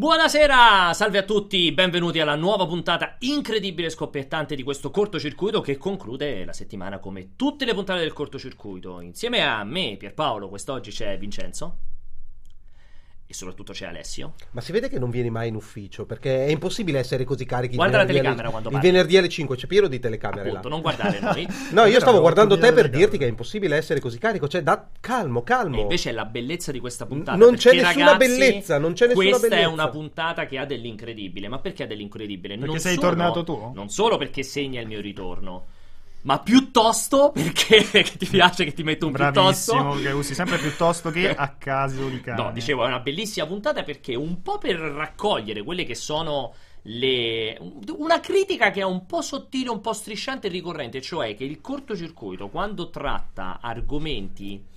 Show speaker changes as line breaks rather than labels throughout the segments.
Buonasera, salve a tutti, benvenuti alla nuova puntata incredibile e scoppiettante di questo cortocircuito che conclude la settimana come tutte le puntate del cortocircuito. Insieme a me, Pierpaolo, quest'oggi c'è Vincenzo e soprattutto c'è Alessio.
Ma si vede che non vieni mai in ufficio perché è impossibile essere così carichi.
Guarda la
il venerdì
telecamera
alle-
quando
Il
parli.
venerdì alle 5 c'è pieno di telecamere
Appunto,
là.
non guardare noi.
No, io stavo guardando te per dirti che è impossibile essere così carico. Cioè, da calmo, calmo.
E invece è la bellezza di questa puntata.
Non c'è
perché,
nessuna
ragazzi,
bellezza, non c'è nessuna
questa
bellezza.
è una puntata che ha dell'incredibile. Ma perché ha dell'incredibile?
Perché
non
sei
solo-
tornato tu?
Non solo perché segna il mio ritorno, ma piuttosto perché ti piace che ti metto un
Bravissimo,
piuttosto.
che usi sempre piuttosto che a caso di cane.
No, dicevo, è una bellissima puntata perché un po' per raccogliere quelle che sono le... una critica che è un po' sottile, un po' strisciante e ricorrente, cioè che il cortocircuito quando tratta argomenti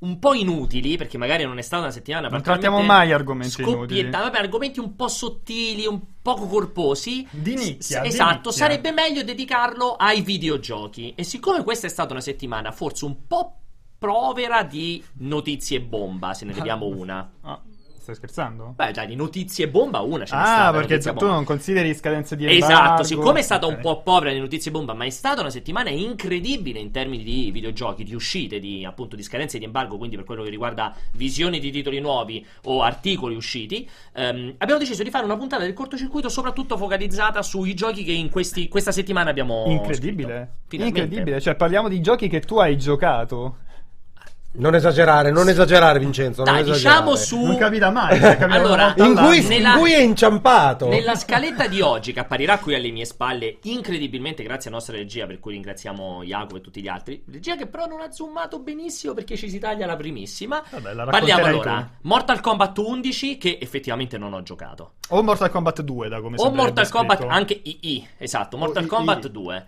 un po' inutili, perché magari non è stata una settimana
Non trattiamo mai argomenti
scoppietta-
inutili.
vabbè, argomenti un po' sottili, un poco corposi.
Di
S-
nicchia, di
esatto,
nicchia.
sarebbe meglio dedicarlo ai videogiochi. E siccome questa è stata una settimana forse un po' provera di notizie bomba, se ne vediamo una.
Ah, stai scherzando?
Beh, già di notizie bomba una ce n'è stata.
Ah, perché tu
bomba.
non consideri scadenze di
Esatto,
embargo.
siccome è stata un
Ok.
po' povera di notizie bomba, ma è stata una settimana incredibile in termini di videogiochi, di uscite, di appunto di scadenze di embargo, quindi per quello che riguarda visioni di titoli nuovi o articoli usciti, ehm, abbiamo deciso di fare una puntata del cortocircuito soprattutto focalizzata sui giochi che in questi- questa settimana abbiamo
Incredibile. Incredibile, cioè parliamo di giochi che tu hai giocato.
Non esagerare, non esagerare, Vincenzo. non
Dai,
esagerare.
diciamo su
Non capita mai, capita
Allora,
In cui.
Nella-
in cui è inciampato.
Nella scaletta di oggi, che apparirà qui alle mie spalle, incredibilmente grazie alla nostra regia, per cui ringraziamo Jacopo e tutti gli altri. Regia che però non ha zoomato benissimo perché ci si taglia la primissima.
Vabbè, la
Parliamo allora. Mortal Kombat 11, che effettivamente non ho giocato.
O Mortal Kombat 2, da come
O
sembrerebbe
Mortal Kombat,
scritto.
anche II, esatto, Mortal
II.
Kombat 2.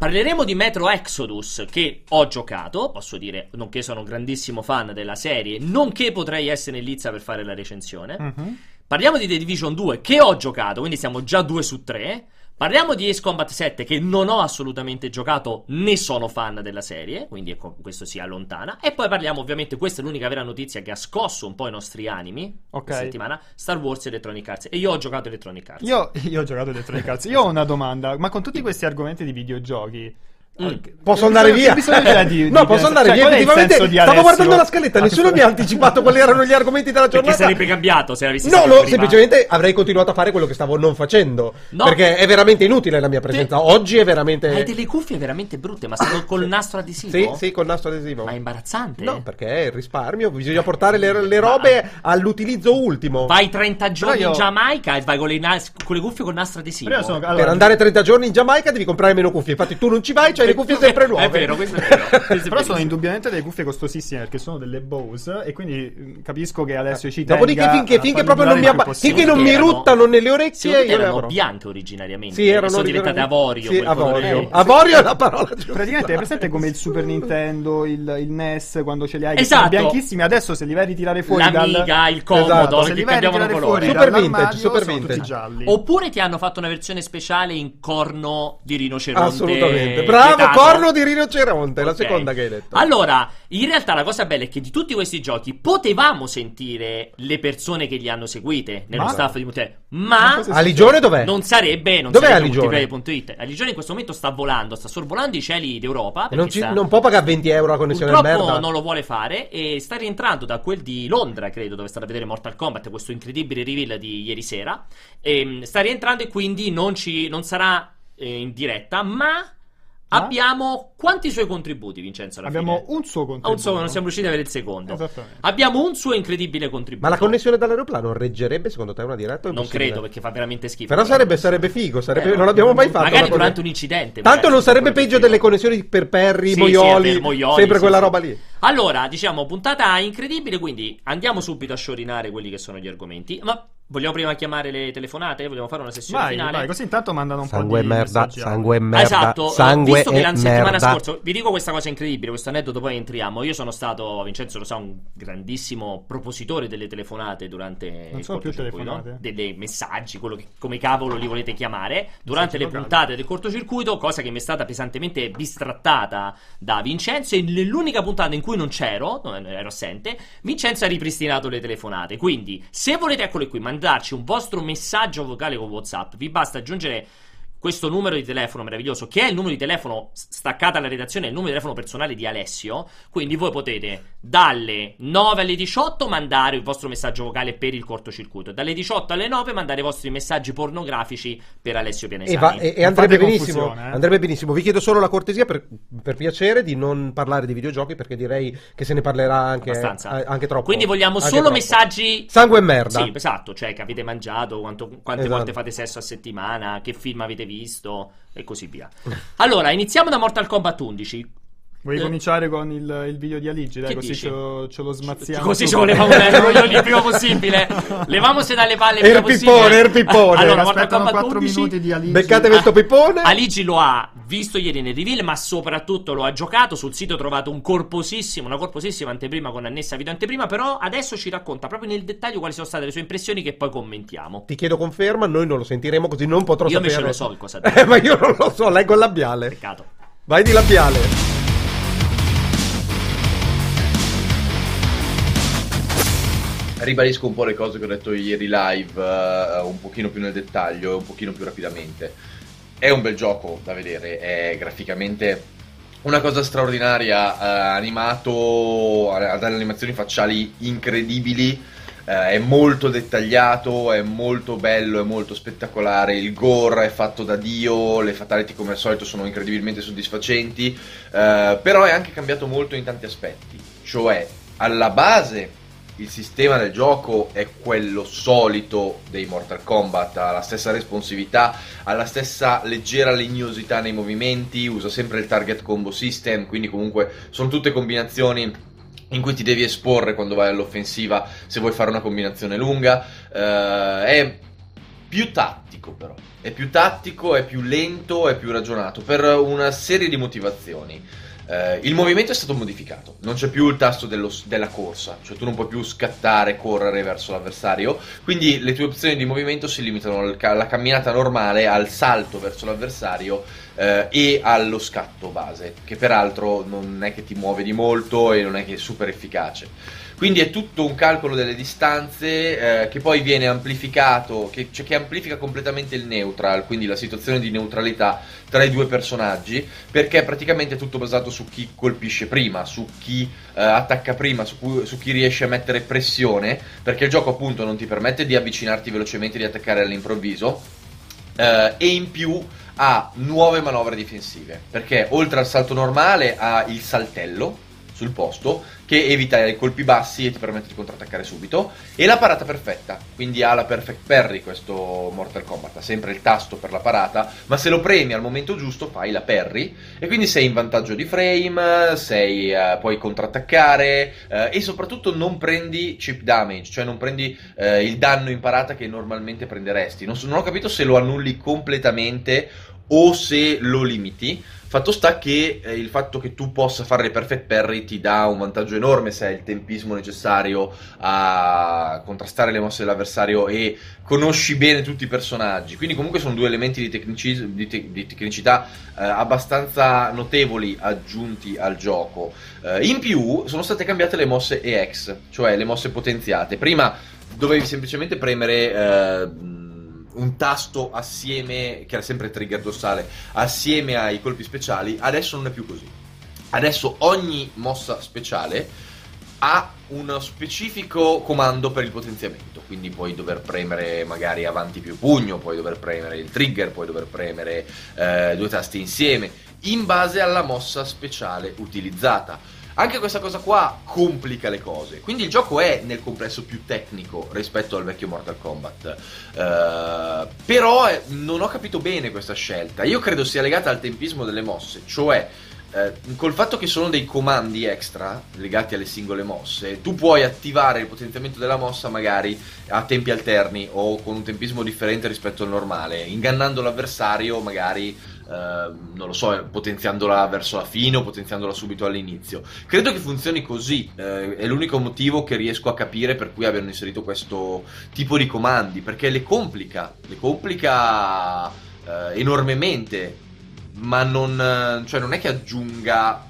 Parleremo di Metro Exodus che ho giocato, posso dire, nonché sono un grandissimo fan della serie, nonché potrei essere in lizza per fare la recensione.
Mhm.
Parliamo di The Division 2 che ho giocato, quindi siamo già 2 su 3. Parliamo di Ace Combat 7 che non ho assolutamente giocato né sono fan della serie, quindi ecco, questo si allontana. E poi parliamo ovviamente, questa è l'unica vera notizia che ha scosso un po' i nostri animi
Ok.
questa settimana, Star Wars Electronic Arts. E io ho giocato Electronic Arts.
Io, io ho giocato Electronic Arts. Io ho una domanda, ma con tutti questi argomenti di videogiochi...
Mm.
eh,
Posso andare via?
di-
no,
di-
posso andare
cioè,
via. Effettivamente, stavo guardando la scaletta, nessuno mi ha anticipato quali erano gli argomenti della
Perché
giornata.
sarebbe cambiato se avessi
No, no, semplicemente avrei continuato a fare quello che stavo non facendo.
No.
Perché è veramente inutile la mia presenza.
Te-
Oggi è veramente.
Hai delle cuffie veramente brutte, ma sono col nastro adesivo?
Sì, sì, col nastro adesivo.
Ma è imbarazzante.
No, perché è il risparmio, bisogna portare le, le robe all'utilizzo ultimo.
Vai 30 giorni
io-
in Giamaica e vai con le, nas- con le cuffie con nastro adesivo.
Sono-
Per
allora,
andare 30 giorni in Giamaica devi comprare meno cuffie. Infatti tu non ci vai, c'hai le cuffie sempre nuove.
È vero, questo è vero. Questo
Però sono indubbiamente delle cuffie costosissime perché sono delle Bose e quindi mm, capisco che Alessio ci
Dopodiché
tenga
finché,
a
finché
farmi
proprio non mi, abba- finché non mi ruttano nelle orecchie, io
erano bianche originariamente.
Sì, erano
sono diventate avorio.
Sì, avorio. Avorio è la parola giusta.
Praticamente è presente come il Super Nintendo, il, il NES quando ce li hai che
Esatto.
sono bianchissimi, adesso se li vai a ritirare fuori
L'Amiga,
dal
il comodo,
Esatto,
se
che
li vai a
cambiavano colore.
fuori
Super vintage, super
sono
vintage.
Oppure ti hanno fatto una versione speciale in corno di rinoceronte.
Assolutamente. Bravo,
vietato.
corno di rinoceronte, la
Ok.
seconda che hai detto.
Allora, in realtà la cosa bella è che di tutti questi giochi potevamo sentire le persone che li hanno seguite nello
Ma-
staff di multiplayer,
Ma
Aligione dov'è?
non sarebbe non
Dov'è
sarebbe
Aligione?
multiplayer.it. Aligione in questo momento sta volando, sta sorvolando i cieli d'Europa
non, ci-
sta-
non può pagare 20 euro la connessione
Purtroppo
merda.
non lo vuole fare e sta rientrando da quel di Londra, credo, dove è stato a vedere Mortal Kombat, questo incredibile reveal di ieri sera. E, sta rientrando e quindi non, ci, non sarà eh, in diretta, ma
Ma?
abbiamo quanti suoi contributi, Vincenzo? Alla
Abbiamo
fine?
un suo
Ah,
contributo.
un suo, non siamo riusciti ad avere il secondo.
Esattamente.
Abbiamo un suo incredibile contributo.
Ma la connessione dall'aeroplano reggerebbe secondo te una diretta?
Non credo perché fa veramente schifo.
Però sarebbe, sarebbe figo, sarebbe-
Eh,
non l'abbiamo mai fatto.
Magari durante un incidente.
Tanto non sarebbe peggio delle connessioni per Perry,
Sì, sì,
Moioli,
per Moioli,
sempre
sì,
quella
sì.
roba lì.
Allora, diciamo, puntata incredibile, quindi andiamo subito a sciorinare quelli che sono gli argomenti. Ma vogliamo prima chiamare le telefonate? Vogliamo fare una sessione
Vai,
finale?
vai, così intanto mandano un
Sangue
po' di
merda,
messaggi
sangue e
audio.
merda,
esatto, eh,
sangue
visto che la settimana
merda.
scorsa vi dico questa cosa incredibile, questo aneddoto poi entriamo. Io sono stato, Vincenzo lo sa, un grandissimo propositore delle telefonate durante
Non sono più telefonate?
dei messaggi, quello che come cavolo li volete chiamare, durante le puntate del cortocircuito, cosa che mi è stata pesantemente bistrattata da Vincenzo e nell'unica puntata in cui non c'ero, non ero assente, Vincenzo ha ripristinato le telefonate. Quindi, se volete eccole qui, mandarci un vostro messaggio vocale con WhatsApp, vi basta aggiungere questo numero di telefono meraviglioso, che è il numero di telefono staccato alla redazione, è il numero di telefono personale di Alessio. Quindi voi potete dalle 9 alle 18 mandare il vostro messaggio vocale per il cortocircuito, dalle 18 alle 9 mandare i vostri messaggi pornografici per Alessio Pianesani.
E, va- e- e andrebbe benissimo,
eh.
andrebbe benissimo. Vi chiedo solo la cortesia per, per piacere di non parlare di videogiochi perché direi che se ne parlerà anche,
Abbastanza.
eh, anche troppo.
Quindi vogliamo
Anche
solo
troppo.
messaggi
Sangue e merda.
Sì, esatto, cioè che avete mangiato, quanto- quante
Esatto.
volte fate sesso a settimana, che film avete visto e così via. Allora, iniziamo da Mortal Kombat 11.
Vuoi
Eh.
cominciare con il, il video di Aligi? Dai,
Che
così ce lo, ce lo smazziamo.
Così ci
subito.
volevamo bene coglioni il prima possibile. Levamose dalle palle il prima
pippone,
possibile.
er pippone.
Allora,
Aspettano
Kombat
4
11
minuti di Aligi.
Beccatevi sto pippone.
Aligi lo ha visto ieri nel reveal, ma soprattutto lo ha giocato. Sul sito trovate un corposissimo, una corposissima anteprima con annessa video anteprima. Però adesso ci racconta proprio nel dettaglio quali sono state le sue impressioni che poi commentiamo.
Ti chiedo conferma, noi non lo sentiremo così non potrò
Io invece
sapere.
lo so che cosa
Eh,
dire.
ma io non lo so, leggo il labiale.
Peccato.
Vai di labiale.
Ribadisco un po' le cose che ho detto ieri live, eh, un pochino più nel dettaglio un pochino più rapidamente. È un bel gioco da vedere, è graficamente una cosa straordinaria, eh, animato, ha delle animazioni facciali incredibili, eh, è molto dettagliato, è molto bello, è molto spettacolare, il gore è fatto da Dio, le fatality come al solito sono incredibilmente soddisfacenti, però è anche cambiato molto in tanti aspetti, cioè alla base il sistema del gioco è quello solito dei Mortal Kombat, ha la stessa responsività, ha la stessa leggera legnosità nei movimenti, usa sempre il target combo system, quindi comunque sono tutte combinazioni in cui ti devi esporre quando vai all'offensiva se vuoi fare una combinazione lunga. Eh, è più tattico però, è più tattico, è più lento, è più ragionato per una serie di motivazioni. Eh, il movimento è stato modificato, non c'è più il tasto dello- della corsa, cioè tu non puoi più scattare, correre verso l'avversario, quindi le tue opzioni di movimento si limitano alla camminata normale, al salto verso l'avversario eh, e allo scatto base, che peraltro non è che ti muove di molto e non è che è super efficace. Quindi è tutto un calcolo delle distanze eh, che poi viene amplificato, che, cioè che amplifica completamente il neutral, quindi la situazione di neutralità tra i due personaggi, perché è praticamente tutto basato su chi colpisce prima, su chi eh, attacca prima, su, cui- su chi riesce a mettere pressione, perché il gioco appunto non ti permette di avvicinarti velocemente e di attaccare all'improvviso, eh, e in più ha nuove manovre difensive perché oltre al salto normale ha il saltello sul posto che evita i colpi bassi e ti permette di contrattaccare subito. E la parata perfetta quindi ha la perfect parry questo Mortal Kombat ha sempre il tasto per la parata ma se lo premi al momento giusto fai la parry. E quindi sei in vantaggio di frame sei, eh, puoi contrattaccare eh, e soprattutto non prendi chip damage cioè non prendi eh, il danno in parata che normalmente prenderesti. Non, so- non ho capito se lo annulli completamente o se lo limiti. Fatto sta che eh, il fatto che tu possa fare le perfect parry ti dà un vantaggio enorme se hai il tempismo necessario a contrastare le mosse dell'avversario e conosci bene tutti i personaggi. Quindi comunque sono due elementi di, tecnici- di te- di tecnicità eh, abbastanza notevoli aggiunti al gioco. Eh, in più sono state cambiate le mosse EX, cioè le mosse potenziate. Prima dovevi semplicemente premere eh, un tasto assieme, che era sempre trigger dorsale, assieme ai colpi speciali, adesso non è più così. Adesso ogni mossa speciale ha uno specifico comando per il potenziamento, quindi puoi dover premere magari avanti più pugno, puoi dover premere il trigger, puoi dover premere eh, due tasti insieme, in base alla mossa speciale utilizzata. Anche questa cosa qua complica le cose, quindi il gioco è nel complesso più tecnico rispetto al vecchio Mortal Kombat. Eh, però eh, non ho capito bene questa scelta. Io credo sia legata al tempismo delle mosse, cioè eh, col fatto che sono dei comandi extra legati alle singole mosse, tu puoi attivare il potenziamento della mossa magari a tempi alterni o con un tempismo differente rispetto al normale, ingannando l'avversario magari non lo so, potenziandola verso la fine o potenziandola subito all'inizio. Credo che funzioni così, eh, è l'unico motivo che riesco a capire per cui abbiano inserito questo tipo di comandi, perché le complica, le complica eh, enormemente, ma non, cioè non è che aggiunga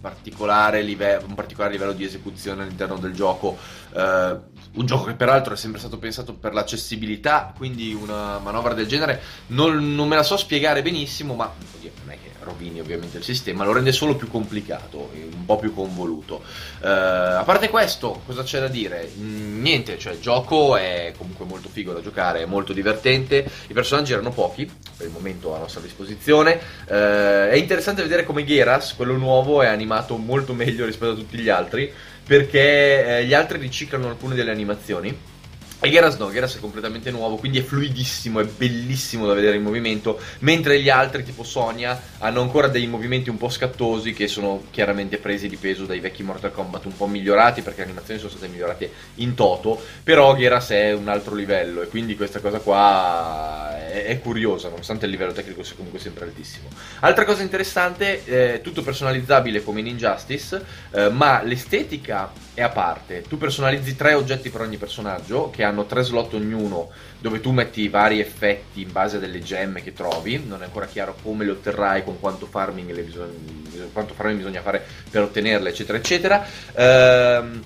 particolare live- un particolare livello di esecuzione all'interno del gioco. Eh, un gioco che peraltro è sempre stato pensato per l'accessibilità, quindi una manovra del genere non, non me la so spiegare benissimo, ma non è che rovini ovviamente il sistema, lo rende solo più complicato, un po' più convoluto. Eh, a parte questo, cosa c'è da dire? Mm, niente, cioè il gioco è comunque molto figo da giocare, è molto divertente, i personaggi erano pochi, per il momento a nostra disposizione. Eh, è interessante vedere come Geras, quello nuovo, è animato molto meglio rispetto a tutti gli altri perché eh, gli altri riciclano alcune delle animazioni. E Geras no, Geras è completamente nuovo, quindi è fluidissimo, è bellissimo da vedere in movimento, mentre gli altri, tipo Sonia, hanno ancora dei movimenti un po' scattosi che sono chiaramente presi di peso dai vecchi Mortal Kombat, un po' migliorati perché le animazioni sono state migliorate in toto, però Geras è un altro livello e quindi questa cosa qua è, è curiosa, nonostante il livello tecnico sia comunque sempre altissimo. Altra cosa interessante, eh, tutto personalizzabile come in Injustice, eh, ma l'estetica è a parte. Tu personalizzi tre oggetti per ogni personaggio che hanno tre slot ognuno dove tu metti vari effetti in base delle gemme che trovi. Non è ancora chiaro come le otterrai, con quanto farming, bisog- quanto farming bisogna fare per ottenerle, eccetera, eccetera. Ehm,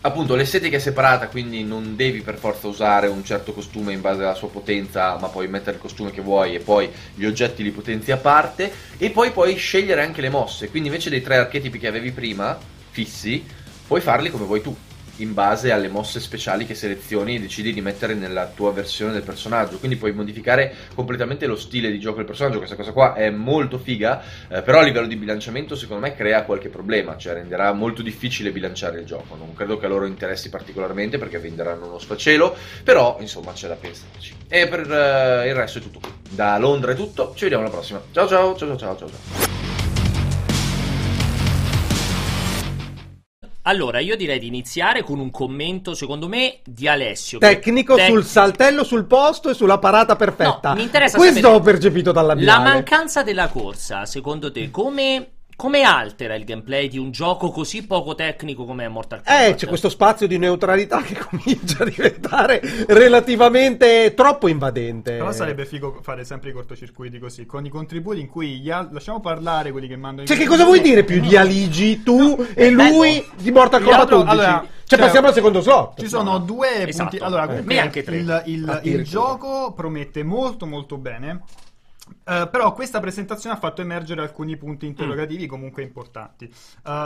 appunto l'estetica è separata, quindi non devi per forza usare un certo costume in base alla sua potenza, ma puoi mettere il costume che vuoi e poi gli oggetti li potenzi a parte. E poi puoi scegliere anche le mosse. Quindi invece dei tre archetipi che avevi prima, fissi, puoi farli come vuoi tu, in base alle mosse speciali che selezioni e decidi di mettere nella tua versione del personaggio. Quindi puoi modificare completamente lo stile di gioco del personaggio. Questa cosa qua è molto figa, eh, però a livello di bilanciamento secondo me crea qualche problema, cioè renderà molto difficile bilanciare il gioco. Non credo che a loro interessi particolarmente perché venderanno uno sfacelo, però insomma c'è da pensarci. E per eh, il resto è tutto qui. Da Londra è tutto, ci vediamo alla prossima. Ciao ciao ciao ciao ciao ciao.
Allora, io direi di iniziare con un commento, secondo me, di Alessio. che-
Tecnico
tec-
sul saltello sul posto e sulla parata perfetta.
No, mi interessa
Questo
sapere-
ho percepito dalla mia.
La mancanza della corsa, secondo te, come, come altera il gameplay di un gioco così poco tecnico come Mortal Kombat?
Eh, c'è questo spazio di neutralità che comincia a diventare relativamente troppo invadente.
Però sarebbe figo fare sempre i cortocircuiti così, con i contributi in cui gli al- lasciamo parlare quelli che mandano i
Cioè, che cosa vuoi dire più di Aligi, tu e lui di Mortal Kombat
altro-
11?
allora,
cioè,
cioè,
passiamo al secondo slot.
Ci sono due
Esatto.
punti. Allora,
Eh.
comunque
Me anche tre.
il, il- il gioco promette molto molto bene. Eh, però questa presentazione ha fatto emergere alcuni punti interrogativi comunque importanti. Eh,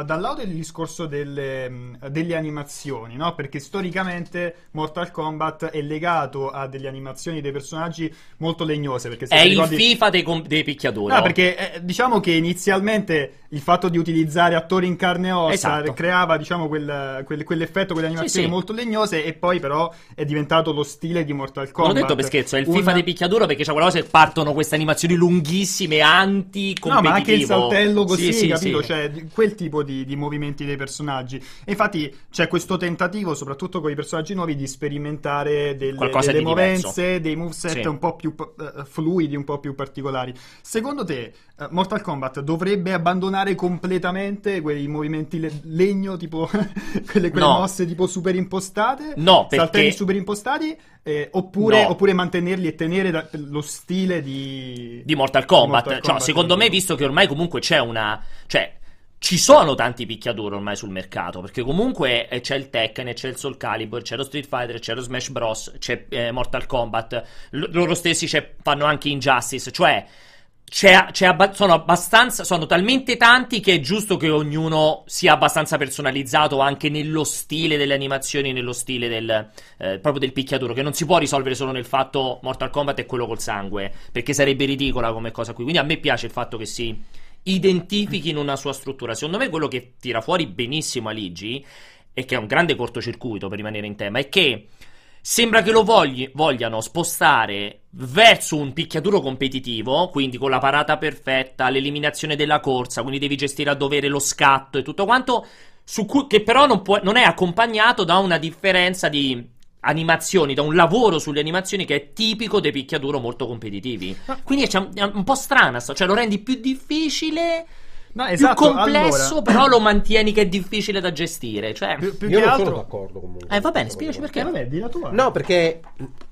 dal lato del discorso delle, mh, delle animazioni, no? perché storicamente Mortal Kombat è legato a delle animazioni dei personaggi molto legnose. Perché se
È
ti
il
ricordi-
FIFA dei, com- dei picchiaduri.
No,
no?
perché eh, diciamo che inizialmente il fatto di utilizzare attori in carne e ossa
Esatto.
creava diciamo quel- quel- quell'effetto, quelle animazioni
sì.
molto legnose e poi però è diventato lo stile di Mortal
Non
Kombat.
l'ho detto per scherzo, è il
Un-
FIFA dei picchiaduro perché c'è quella cosa che partono queste animazioni lunghissime, anti
No, ma anche il saltello così,
Sì, sì,
capito?
sì.
Cioè, di- quel tipo di, di movimenti dei personaggi. E infatti c'è questo tentativo, soprattutto con i personaggi nuovi, di sperimentare delle,
Qualcosa
delle
di diverso.
movenze, dei moveset
Sì.
un po' più eh, fluidi, un po' più particolari. Secondo te, eh, Mortal Kombat dovrebbe abbandonare completamente quei movimenti le- legno, tipo quelle, quelle
No.
mosse tipo super impostate?
No, perché-
Saltelli super impostati? eh, oppure,
No.
oppure mantenerli e tenere da- lo stile di...
di Mortal Kombat.
Mortal
Cioè,
Kombat,
secondo me, visto che ormai comunque c'è una. Cioè. Ci sono tanti picchiaduro ormai sul mercato, perché comunque eh, c'è il Tekken, c'è il Soul Calibur, c'è lo Street Fighter, c'è lo Smash Bros, c'è eh, Mortal Kombat, L- loro stessi fanno anche Injustice, cioè c'è, c'è abba- sono abbastanza, sono talmente tanti che è giusto che ognuno sia abbastanza personalizzato anche nello stile delle animazioni, nello stile del, eh, proprio del picchiaduro, che non si può risolvere solo nel fatto Mortal Kombat è quello col sangue, perché sarebbe ridicola come cosa qui. Quindi a me piace il fatto che si identifichi in una sua struttura. Secondo me quello che tira fuori benissimo Aligi, e che è un grande cortocircuito per rimanere in tema, è che Sembra che lo vogli- vogliano spostare verso un picchiaduro competitivo, quindi con la parata perfetta, l'eliminazione della corsa, quindi devi gestire a dovere lo scatto e tutto quanto, su cui- che però non, può- non è accompagnato da una differenza di animazioni, da un lavoro sulle animazioni che è tipico dei picchiaduro molto competitivi. Quindi è, un po' strana, cioè lo rendi più difficile.
No,
più
esatto,
complesso,
allora-
però lo mantieni che è difficile da gestire. Cioè,
Più, più
Io
che
non
altro...
sono d'accordo comunque.
Eh, va bene, spiegaci perché.
Eh, vabbè, di la tua.
No, perché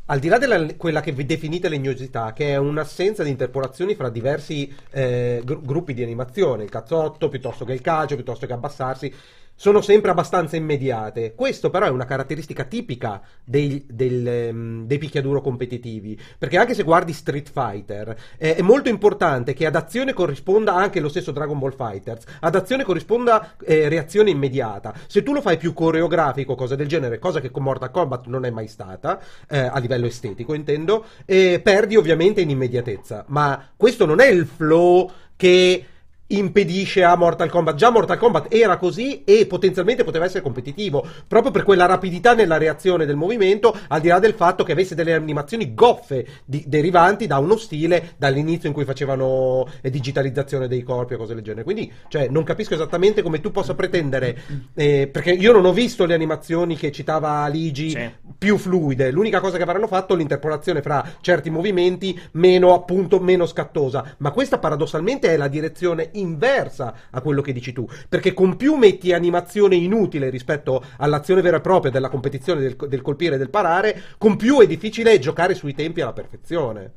al di là della quella che vi definite legnosità, che è un'assenza di interpolazioni fra diversi eh, gru- gruppi di animazione, il cazzotto piuttosto che il calcio, piuttosto che abbassarsi, sono sempre abbastanza immediate. Questo però è una caratteristica tipica dei, del, ehm, dei picchiaduro competitivi, perché anche se guardi Street Fighter, eh, è molto importante che ad azione corrisponda anche lo stesso Dragon Ball Fighters, ad azione corrisponda eh, reazione immediata. Se tu lo fai più coreografico, cosa del genere, cosa che con Mortal Kombat non è mai stata, eh, a livello estetico intendo, eh, perdi ovviamente in immediatezza. Ma questo non è il flow che impedisce a Mortal Kombat. Già Mortal Kombat era così e potenzialmente poteva essere competitivo, proprio per quella rapidità nella reazione del movimento, al di là del fatto che avesse delle animazioni goffe di- derivanti da uno stile dall'inizio in cui facevano eh, digitalizzazione dei corpi o cose del genere. Quindi, cioè, non capisco esattamente come tu possa pretendere, eh, perché io non ho visto le animazioni che citava Ligi
Sì.
più fluide. L'unica cosa che avranno fatto è l'interpolazione fra certi movimenti meno appunto meno scattosa. Ma questa paradossalmente è la direzione inversa a quello che dici tu. Perché con più metti animazione inutile rispetto all'azione vera e propria della competizione del, del colpire e del parare, con più è difficile giocare sui tempi alla perfezione.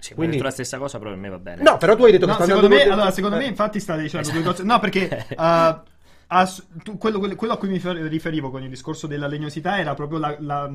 Sì,
Quindi-
la stessa cosa, però per me va bene.
No, però tu hai detto
No,
che sta
secondo
andando
me,
molto-
allora, secondo
eh.
me, infatti, state dicendo due cose. No, perché uh, ass- tu- quello, quello- a cui mi fer- riferivo con il discorso della legnosità era proprio la. la,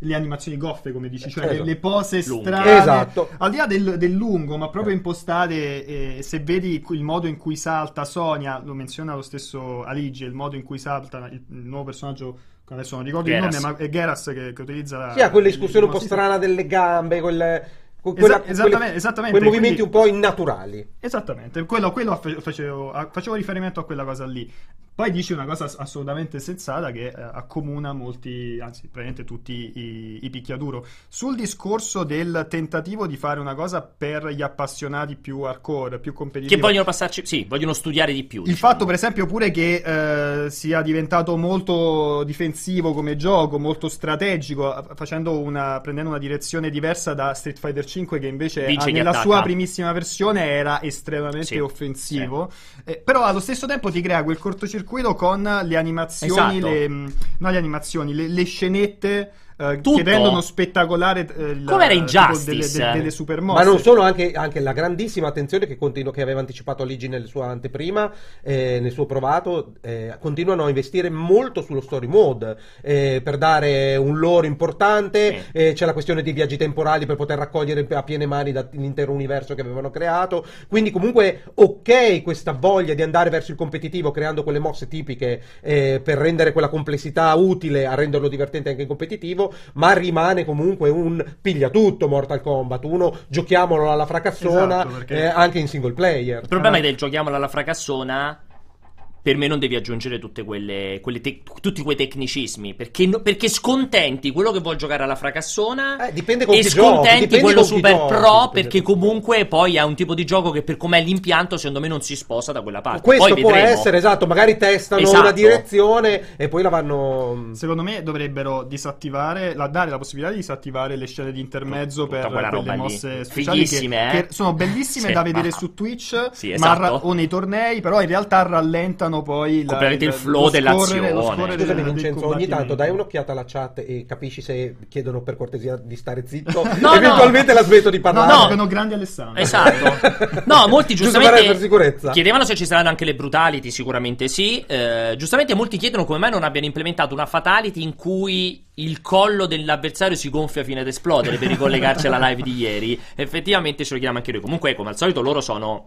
le animazioni goffe, come dici, cioè le,
Esatto.
le pose
Lunghe.
strane,
Esatto.
al di là del, del lungo, ma proprio impostate. eh, se vedi il modo in cui salta Sonia, lo menziona lo stesso Aligi, il modo in cui salta il, il nuovo personaggio, che adesso non ricordo
Geras.
il nome, ma è Geras che, che utilizza la.
Sì, ha quella discussione un po' strana delle gambe, quel, que-
Esa-
quella-
esattamente-
quelle-
esattamente,
quei movimenti
quindi-
un po' innaturali.
Esattamente, quello, quello fa- facevo, facevo riferimento a quella cosa lì. Poi dici una cosa ass- assolutamente sensata che eh, accomuna molti, anzi, praticamente tutti i, i picchiaduro. Sul discorso del tentativo di fare una cosa per gli appassionati più hardcore, più competitivi.
Che vogliono passarci, sì, vogliono studiare di più.
Il
diciamo.
fatto, per esempio, pure che eh, sia diventato molto difensivo come gioco, molto strategico, una, prendendo una direzione diversa da Street Fighter V, che invece
Vince
ah, nella
attacca.
sua primissima versione era estremamente
Sì,
offensivo. Eh, però allo stesso tempo ti crea quel cortocircuito con le animazioni,
Esatto.
le, mh, no, le animazioni, le, le scenette. Eh, che rendono spettacolare eh,
Come era in
tipo
Justice.
delle, delle, delle super
Ma non solo, anche, anche la grandissima attenzione che, continua, che aveva anticipato Ligi nel suo anteprima, eh, nel suo provato, eh, continuano a investire molto sullo story mode eh, per dare un lore importante.
Sì.
eh, c'è la questione dei viaggi temporali per poter raccogliere a piene mani da- l'intero universo che avevano creato. Quindi, comunque, ok, questa voglia di andare verso il competitivo creando quelle mosse tipiche eh, per rendere quella complessità utile a renderlo divertente anche in competitivo, ma rimane comunque un piglia tutto Mortal Kombat. Uno giochiamolo alla fracassona
Esatto, perché-
eh, anche in single player.
Il problema
Ah.
è del giochiamola alla fracassona. Per me non devi aggiungere tutte quelle, quelle te- tutti quei tecnicismi. Perché, no- perché scontenti quello che vuol giocare alla fracassona.
Eh, dipende con
e
chi
scontenti
dipende
quello super pro. Perché comunque poi ha un tipo di gioco che, per com'è l'impianto, secondo me non si sposa da quella parte.
Questo
poi
può
vedremo.
essere esatto, magari testano
Esatto.
una direzione e poi la vanno.
Secondo me dovrebbero disattivare, la- dare la possibilità di disattivare le scene di intermezzo
Tutta
per quelle
roba lì.
mosse speciali che,
eh?
che sono bellissime
Sì.
da vedere
Ah.
su Twitch
Sì,
ma
esatto.
ra- o nei tornei, però in realtà rallentano poi la-
Completamente il flow
lo
dell'azione.
scorrere- lo scorrere
Scusami
del- del
Vincenzo, ogni tanto dai un'occhiata alla chat e capisci se chiedono per cortesia di stare zitto.
No,
Eventualmente la smetto di
No,
parlare.
no,
No.
sono grandi Alessandro.
Esatto. No, molti giustamente
per sicurezza.
chiedevano se ci saranno anche le brutality, sicuramente sì. Eh, giustamente molti chiedono come mai non abbiano implementato una fatality in cui il collo dell'avversario si gonfia fino ad esplodere per ricollegarci alla live di ieri. Effettivamente ce lo chiediamo anche noi. Comunque, come al solito, loro sono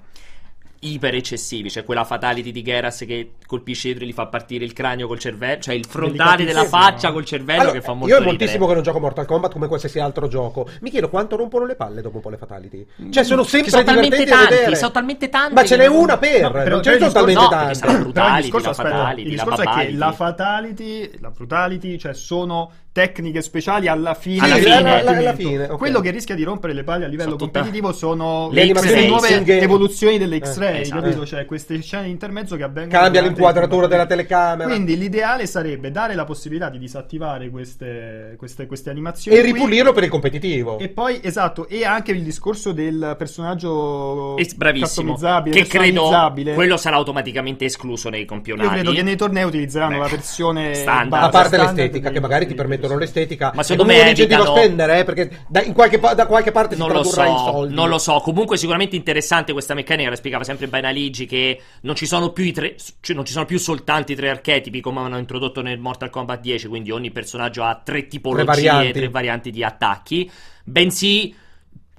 iper eccessivi. C'è quella fatality di Geras che colpisce dietro e gli fa partire il cranio col cervello, cioè il frontale della faccia col cervello
Allora,
che fa molto
io è
ridere.
moltissimo che non gioco Mortal Kombat come qualsiasi altro gioco. Mi chiedo quanto rompono le palle dopo un po' le fatality. Cioè, sono sempre
Che sono talmente tanti, sono talmente tanti
Ma ce n'è una per,
No, però-
non ce ne sono talmente
no,
tanti.
il discorso,
la
aspetta,
fatality,
il
la
discorso è che la fatality, la brutality, cioè sono tecniche speciali alla fine.
Alla fine.
combattimento.
Alla- alla fine, ok.
Quello che rischia di rompere le palle a livello
tutta-
competitivo sono
Le
le, nuove evoluzioni delle
Eh.
Esatto.
capito? Cioè queste scene di intermezzo che avvengono
Cambia l'inquadratura della telecamera.
Quindi l'ideale sarebbe dare la possibilità di disattivare queste, queste, queste animazioni
e
qui.
ripulirlo per il competitivo.
E poi, esatto, e anche il discorso del personaggio
E- bravissimo.
customizzabile,
Che credo quello sarà automaticamente escluso nei campionati.
Io credo che nei tornei utilizzeranno
Beh,
la versione
standard.
a parte
standard
l'estetica, che magari ti
dei-
permettono l'estetica.
Ma secondo me
a
evitano-
spendere, eh, perché da, qualche, da qualche parte si
non lo
tradurrà in
so,
soldi.
non lo so. Comunque, sicuramente interessante questa meccanica. La spiegava sempre Bainaligi che non ci sono più i tre, cioè non ci sono più soltanto i tre archetipi come hanno introdotto nel Mortal Kombat 10. Quindi ogni personaggio ha tre tipologie, tre
varianti.
varianti, di attacchi. Bensì.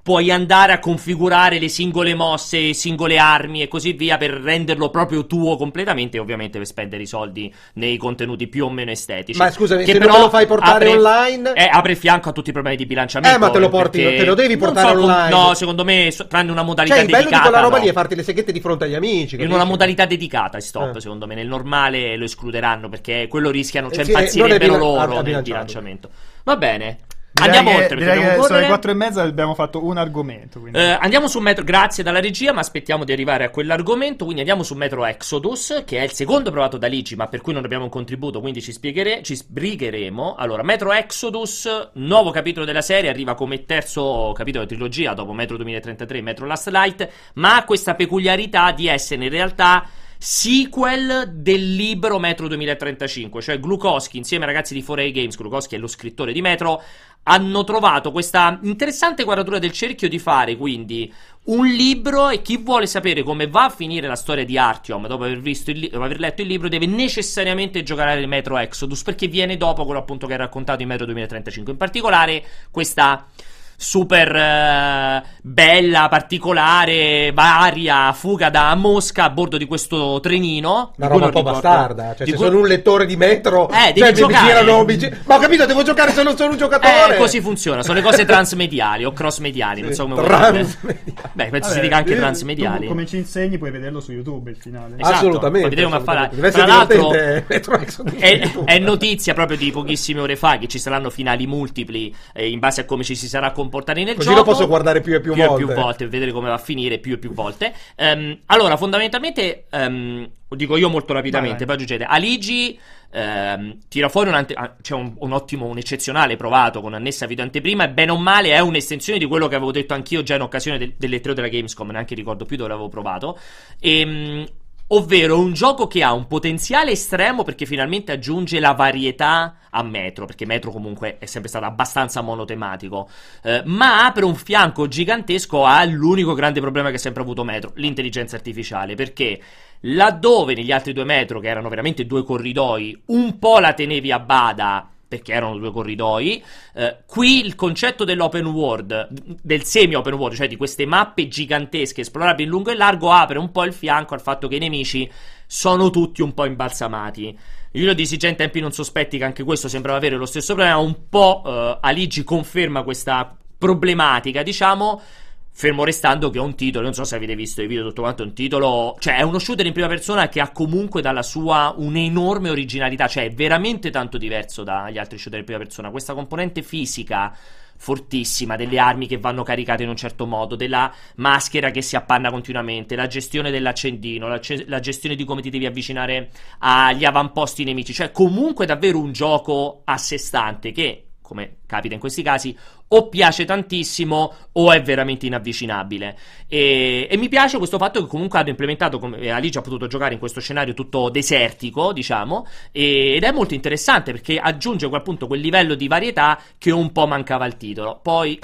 Puoi andare a configurare le singole mosse, singole armi e così via per renderlo proprio tuo completamente. E ovviamente per spendere i soldi nei contenuti più o meno estetici.
Ma scusami,
Che
se non
però
te lo fai portare
apre-
online-
eh, apre fianco a tutti i problemi di bilanciamento.
Eh, ma te lo porti- te lo devi
non
portare
so
online.
no, secondo me, tranne una modalità
Cioè, il bello
dedicata.
di quella roba
no.
lì è farti le seghette di fronte agli amici.
In
capisci?
una modalità dedicata, stop,
Eh.
secondo me. Nel normale lo escluderanno perché quello rischiano, cioè
Eh sì, non è
impazzirebbero
bila-
loro
a-
nel
bilanciato.
bilanciamento. Va bene. Andiamo
che-
oltre perché
direi che sono le quattro e mezza e abbiamo fatto un argomento.
Eh, andiamo su Metro, grazie dalla regia, ma aspettiamo di arrivare a quell'argomento. Quindi andiamo su Metro Exodus, che è il secondo provato da Ligi, ma per cui non abbiamo un contributo, quindi ci, spieghere- ci sbrigheremo. Allora, Metro Exodus, nuovo capitolo della serie, arriva come terzo capitolo di trilogia dopo Metro 2033 e Metro Last Light, ma ha questa peculiarità di essere in realtà sequel del libro Metro 2035, cioè Glukowski insieme ai ragazzi di 4A Games, Glukowski è lo scrittore di Metro, hanno trovato questa interessante quadratura del cerchio di fare quindi un libro e chi vuole sapere come va a finire la storia di Artyom dopo aver, li- dopo aver letto il libro deve necessariamente giocare Metro Exodus perché viene dopo quello appunto che è raccontato in Metro 2035 in particolare questa super eh, bella, particolare, varia fuga da Mosca a bordo di questo trenino.
Una roba un po'
ricordo-
bastarda. Cioè,
di
se
cui-
sono un lettore di metro.
Eh, devi
cioè, mi
giocare.
girano, mi gi- Ma ho capito, devo giocare se non sono un giocatore.
Eh, così funziona, sono le cose transmediali o cross-mediali, non so come
Transmediali.
Beh, penso si
Vabbè,
dica anche transmediali.
tu come ci insegni puoi vederlo su YouTube il finale.
Esatto,
assolutamente.
fare-
assolutamente. Deve
Tra l'altro- È, è notizia proprio di pochissime ore fa che ci saranno finali multipli eh, in base a come ci si sarà comportati nel
Così
gioco.
lo posso guardare più e più
più
volte.
e più volte, vedere come va a finire più e più volte. Ehm, allora, fondamentalmente, ehm, dico io molto rapidamente, poi aggiungete. Aligi ehm, tira fuori un, ante- ah, c'è un, un ottimo, un eccezionale provato con annessa video anteprima e bene o male è un'estensione di quello che avevo detto anch'io già in occasione del, delle tre della Gamescom, neanche ricordo più dove l'avevo provato. Ehm, Ovvero un gioco che ha un potenziale estremo perché finalmente aggiunge la varietà a Metro, perché Metro comunque è sempre stato abbastanza monotematico, eh, ma apre un fianco gigantesco all'unico grande problema che ha sempre avuto Metro, l'intelligenza artificiale, perché laddove negli altri due Metro, che erano veramente due corridoi, un po' la tenevi a bada perché erano due corridoi. Eh, qui il concetto dell'open world, del semi-open world, cioè di queste mappe gigantesche esplorabili in lungo e largo, apre un po' il fianco al fatto che i nemici sono tutti un po' imbalsamati. Io di in tempi non sospetti che anche questo sembrava avere lo stesso problema, un po' eh, Aligi conferma questa problematica, diciamo. Fermo restando che è un titolo, non so se avete visto i video, tutto quanto è un titolo, cioè è uno shooter in prima persona che ha comunque dalla sua un'enorme originalità, cioè è veramente tanto diverso dagli altri shooter in prima persona. Questa componente fisica fortissima, delle armi che vanno caricate in un certo modo, della maschera che si appanna continuamente, la gestione dell'accendino, la, ce- la gestione di come ti devi avvicinare agli avamposti nemici, cioè comunque davvero un gioco a sé stante che come capita in questi casi, o piace tantissimo o è veramente inavvicinabile. E, e mi piace questo fatto che comunque hanno implementato, come Alice ha potuto giocare in questo scenario tutto desertico, diciamo, e- ed è molto interessante perché aggiunge appunto quel livello di varietà che un po' mancava al titolo. Poi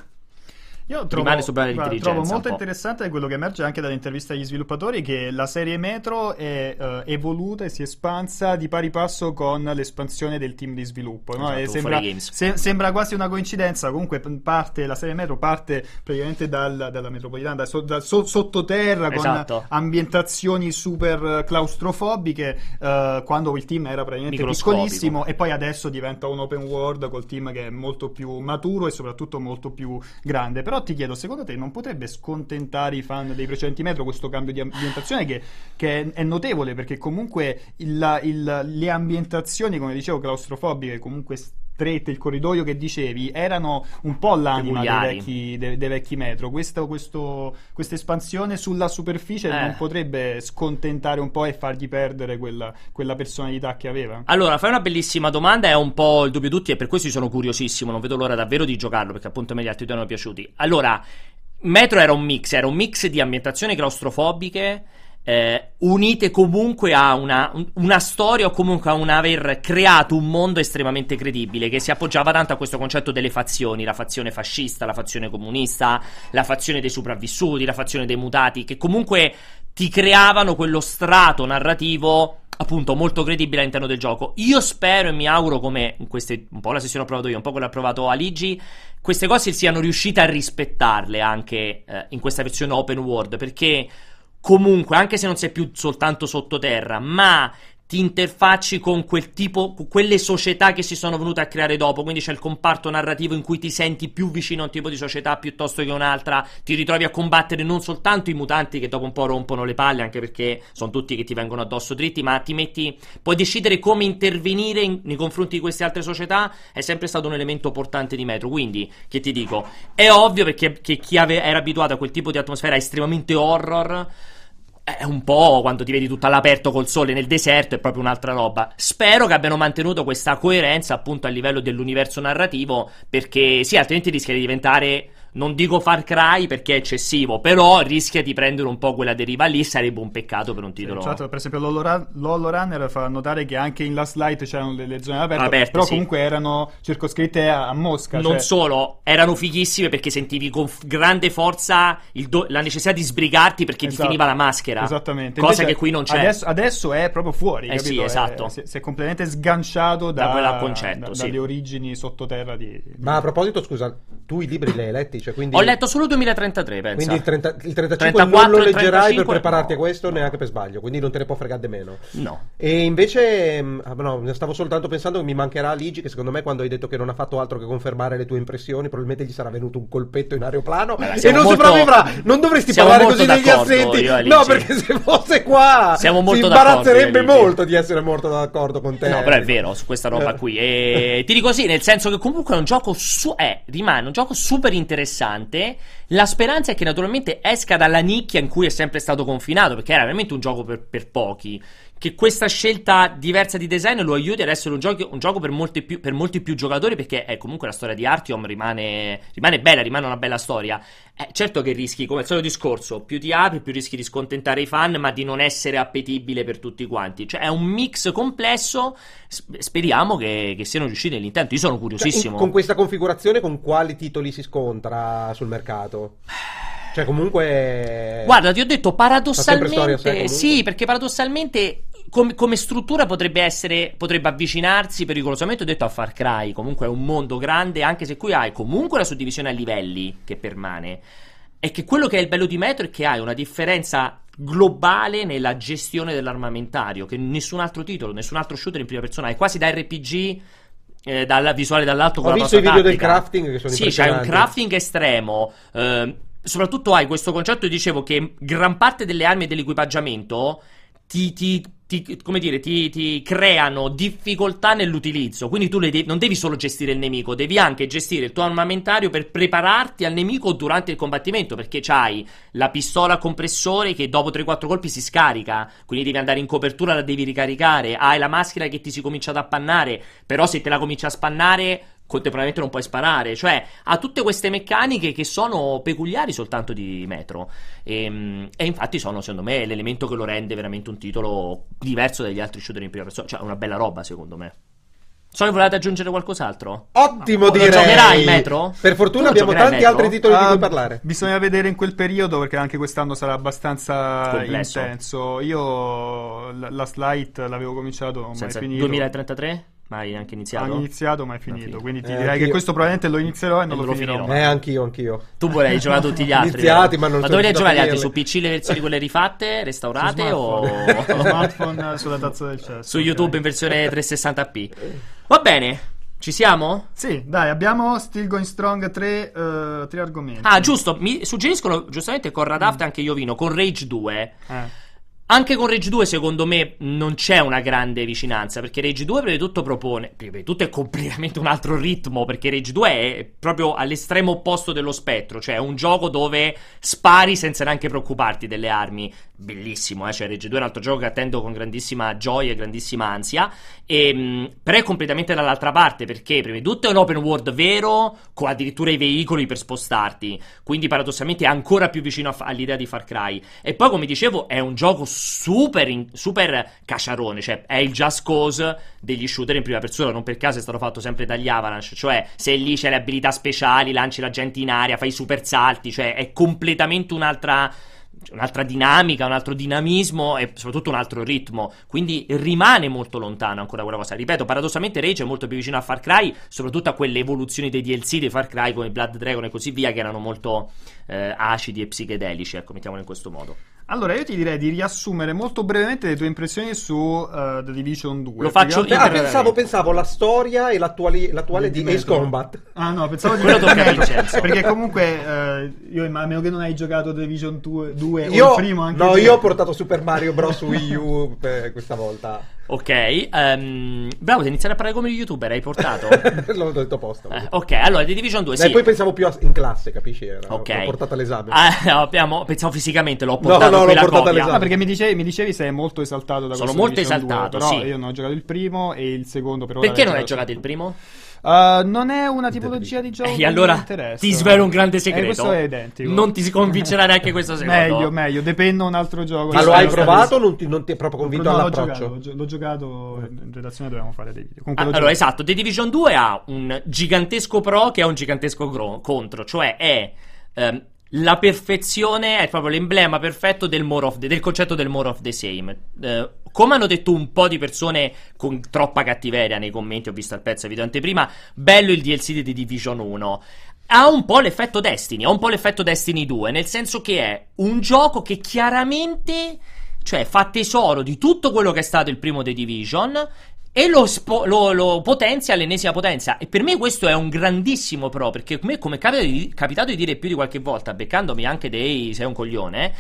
Io trovo,
Rimane
guarda,
dell'intelligenza,
trovo molto interessante quello che emerge anche dall'intervista agli sviluppatori che la serie Metro è eh, evoluta e si è espansa di pari passo con l'espansione del team di sviluppo. no?
Esatto, con
sembra,
4A Games.
se- sembra quasi una coincidenza. Comunque parte, la serie Metro parte praticamente dal- dalla metropolitana, da, so- da so- sottoterra
Esatto.
con ambientazioni super claustrofobiche eh, quando il team era praticamente piccolissimo e poi adesso diventa un open world col team che è molto più maturo e soprattutto molto più grande. Però ti chiedo, secondo te non potrebbe scontentare i fan dei precedenti metro questo cambio di ambientazione che, che è, notevole? Perché comunque il- il- le ambientazioni, come dicevo, claustrofobiche comunque s- strette, il corridoio che dicevi, erano un po' l'anima dei vecchi, dei, dei vecchi metro. Questa espansione sulla superficie
Eh.
non potrebbe scontentare un po' e fargli perdere quella, quella personalità che aveva?
Allora, fai una bellissima domanda, è un po' il dubbio di tutti e per questo sono curiosissimo, non vedo l'ora davvero di giocarlo perché appunto me gli altri due erano piaciuti. Allora, Metro era un mix, era un mix di ambientazioni claustrofobiche eh, unite comunque a una, un- una storia o comunque a un aver creato un mondo estremamente credibile che si appoggiava tanto a questo concetto delle fazioni, la fazione fascista, la fazione comunista, la fazione dei sopravvissuti, la fazione dei mutati, che comunque ti creavano quello strato narrativo appunto molto credibile all'interno del gioco. Io spero e mi auguro come queste un po' la sessione ho provato io, un po' quella ha provato Aligi, queste cose siano riuscite a rispettarle anche eh, in questa versione open world perché comunque anche se non sei più soltanto sottoterra, ma ti interfacci con quel tipo, quelle società che si sono venute a creare dopo, quindi c'è il comparto narrativo in cui ti senti più vicino a un tipo di società piuttosto che un'altra, ti ritrovi a combattere non soltanto i mutanti che dopo un po' rompono le palle, anche perché sono tutti che ti vengono addosso dritti, ma ti metti, puoi decidere come intervenire in- nei confronti di queste altre società, è sempre stato un elemento portante di Metro, quindi, che ti dico, è ovvio perché chi ave- era abituato a quel tipo di atmosfera estremamente horror, è un po' quando ti vedi tutto all'aperto col sole nel deserto, è proprio un'altra roba. Spero che abbiano mantenuto questa coerenza appunto a livello dell'universo narrativo, perché sì, altrimenti rischia di diventare. Non dico Far Cry perché è eccessivo, però rischia di prendere un po' quella deriva lì. Sarebbe un peccato per un titolo.
Sì, certo, per esempio l'Holora- l'Holorunner fa notare che anche in Last Light c'erano delle zone aperte,
Aperte,
però
sì.
comunque erano circoscritte a, a Mosca.
Non
cioè-
solo, erano fighissime perché sentivi con f- grande forza il do- la necessità di sbrigarti perché
Esatto.
ti finiva la maschera.
Esattamente.
Cosa
Invece
che qui non c'è.
Adesso, adesso è proprio fuori.
Eh sì,
capito? È-
esatto.
si, si è completamente sganciato da,
Da quel concetto,
da-
sì.
dalle origini sottoterra di.
Ma a proposito, scusa, tu i libri li hai letti? Cioè, quindi,
Ho letto solo 2033, pensa.
Quindi il, 30 il 35
34
non lo leggerai
35
per prepararti
no.
a questo neanche per sbaglio, quindi non te ne può fregare di meno.
No.
E invece, mh, ah, no, stavo soltanto pensando che mi mancherà Ligi, che secondo me quando hai detto che non ha fatto altro che confermare le tue impressioni, probabilmente gli sarà venuto un colpetto in aeroplano
Beh,
e non
molto-
sopravvivrà. Non dovresti parlare così degli assenti. No, perché se fosse qua
Siamo
si
molto d'accordo,
imbarazzerebbe molto di essere molto d'accordo con te.
No, però è vero su questa roba qui. E ti dico sì, nel senso che comunque è un gioco su- eh, rimane un gioco super interessante. La speranza è che naturalmente esca dalla nicchia in cui è sempre stato confinato, perché era veramente un gioco per, per pochi. Che questa scelta diversa di design lo aiuti ad essere un gioco, un gioco per, molti più, per molti più giocatori, perché eh, comunque la storia di Artyom rimane, rimane bella, rimane una bella storia. Eh, certo che rischi, come il solito discorso, più ti apri, più rischi di scontentare i fan, ma di non essere appetibile per tutti quanti. Cioè è un mix complesso. Sp- speriamo che, che siano riusciti nell'intento. Io sono
Cioè, in-
curiosissimo.
con questa configurazione, con quali titoli si scontra sul mercato? Cioè, comunque.
Guarda, ti ho detto
storia
paradossalmente. Sì, perché paradossalmente. com- come struttura potrebbe essere. Potrebbe avvicinarsi pericolosamente. Ho detto a Far Cry. Comunque è un mondo grande. Anche se qui hai comunque la suddivisione a livelli che permane. E che quello che è il bello di Metro è che hai una differenza globale nella gestione dell'armamentario. Che nessun altro titolo, nessun altro shooter in prima persona. È quasi da RPG. eh, dalla visuale dall'alto con
Ho
la
visto i video del
tattica.
crafting che sono
Sì, c'hai un crafting estremo. ehm, soprattutto hai questo concetto, dicevo, che gran parte delle armi e dell'equipaggiamento ti, ti- ti- come dire, ti, ti creano difficoltà nell'utilizzo. Quindi tu devi- non devi solo gestire il nemico, devi anche gestire il tuo armamentario per prepararti al nemico durante il combattimento. Perché c'hai la pistola a compressore che dopo 3-4 colpi si scarica. Quindi devi andare in copertura, la devi ricaricare. Hai la maschera che ti si comincia ad appannare. Però se te la comincia a spannare. Contemporaneamente non puoi sparare, cioè ha tutte queste meccaniche che sono peculiari soltanto di Metro. E, e infatti sono, secondo me, l'elemento che lo rende veramente un titolo diverso dagli altri shooter in prima persona. Cioè, una bella roba, secondo me. So che volete aggiungere qualcos'altro?
Ottimo
Lo
direi.
giocherai, Metro?
Per
Tu
fortuna
lo
abbiamo tanti altri titoli di
Ah,
cui parlare.
Bisogna vedere in quel periodo perché anche quest'anno sarà abbastanza
Complesso.
intenso. Io la, la Light l'avevo cominciato, ma è
Senza
finito.
2033? Mai neanche iniziato?
Ho iniziato, ma è finito. Quindi ti
Eh,
direi che questo probabilmente lo inizierò e non lo,
non lo
finirò.
finirò.
Eh, anch'io, anch'io.
Tu volevi giocare tutti gli altri.
Iniziati, ma non
ma
sono
dove li hai
riuscito a
giocati altri? Su. PC le versioni quelle rifatte, restaurate
Su
o
smartphone. Su smartphone eh, sulla tazza del cesso.
su YouTube in versione 360p? Va bene, ci siamo?
Sì, dai, abbiamo Still Going Strong tre, eh, tre argomenti.
Ah, giusto, mi suggeriscono giustamente con Radaft anche Iovino, con Rage 2.
Eh.
Anche con Rage 2, secondo me, non c'è una grande vicinanza. Perché Rage 2, prima di tutto, propone. Prima di tutto, è completamente un altro ritmo. Perché Rage 2 è proprio all'estremo opposto dello spettro. Cioè, è un gioco dove spari senza neanche preoccuparti delle armi. Bellissimo, eh? Cioè, Rage 2 è un altro gioco che attendo con grandissima gioia e grandissima ansia. E, mh, però è completamente dall'altra parte. Perché, prima di tutto, è un open world vero, con addirittura i veicoli per spostarti. Quindi, paradossalmente, è ancora più vicino a, all'idea di Far Cry. E poi, come dicevo, è un gioco super, in, super cacciarone, cioè è il just cause degli shooter in prima persona, non per caso è stato fatto sempre dagli Avalanche, cioè se lì c'è le abilità speciali, lanci la gente in aria, fai super salti, cioè è completamente un'altra un'altra dinamica, un altro dinamismo e soprattutto un altro ritmo. Quindi rimane molto lontano ancora quella cosa. Ripeto, paradossalmente Rage è molto più vicino a Far Cry, soprattutto a quelle evoluzioni dei DLC di Far Cry come Blood Dragon e così via, che erano molto eh, acidi e psichedelici, ecco, mettiamolo in questo modo.
Allora, io ti direi di riassumere molto brevemente le tue impressioni su uh, The Division 2.
Lo faccio
io. Ah, pensavo, pensavo la storia e l'attuale, l'attuale di, di Ace Combat.
Ah, no, pensavo di
quello tocca a Vincenzo.
Perché comunque, uh, io a meno che non hai giocato The Division 2, 2
io,
o il primo anche
No,
te.
io ho portato Super Mario Bros. Wii U per questa volta.
Ok, um, bravo, devi iniziare a parlare come youtuber, hai portato?
L'ho detto posto.
Eh, ok, allora The Division 2,
E
sì.
poi pensavo più a- in classe, capisci? Era-
Ok.
L'ho portata all'esame.
Ah, no, abbiamo, pensavo fisicamente, l'ho portato
no,
qui
l'ho
copia.
all'esame.
Ah, perché mi dicevi, mi dicevi sei molto esaltato da
Sono
questo
molto
Division 2,
esaltato,
però
sì.
io non ho giocato il primo e il secondo per ora
Perché non hai giocato il primo?
Uh, non è una tipologia di gioco
E
che
allora
mi interessa.
ti svelo un grande
Eh,
segreto.
questo è identico.
Non ti si convincerà neanche questo secondo.
Meglio, meglio, depende un altro gioco.
Ma lo hai provato o non ti, non ti è proprio convinto
No, l'ho
all'approccio?
giocato, l'ho gio- l'ho giocato in redazione dovevamo fare dei video.
Ah,
Comunque l'ho
allora,
giocato.
esatto, The Division 2 ha un gigantesco pro che ha un gigantesco gro- contro, cioè è ehm, la perfezione, è proprio l'emblema perfetto del, more of the- del concetto del more of the same. Eh, come hanno detto un po' di persone con troppa cattiveria nei commenti, ho visto il pezzo video anteprima, bello il DLC di The Division 1. Ha un po' l'effetto Destiny, ha un po' l'effetto Destiny 2, nel senso che è un gioco che chiaramente cioè fa tesoro di tutto quello che è stato il primo The Division e lo, spo- lo- lo potenzia all'ennesima potenza. E per me questo è un grandissimo pro, perché come, come è capitato di, capitato di dire più di qualche volta, beccandomi anche dei sei un coglione, eh,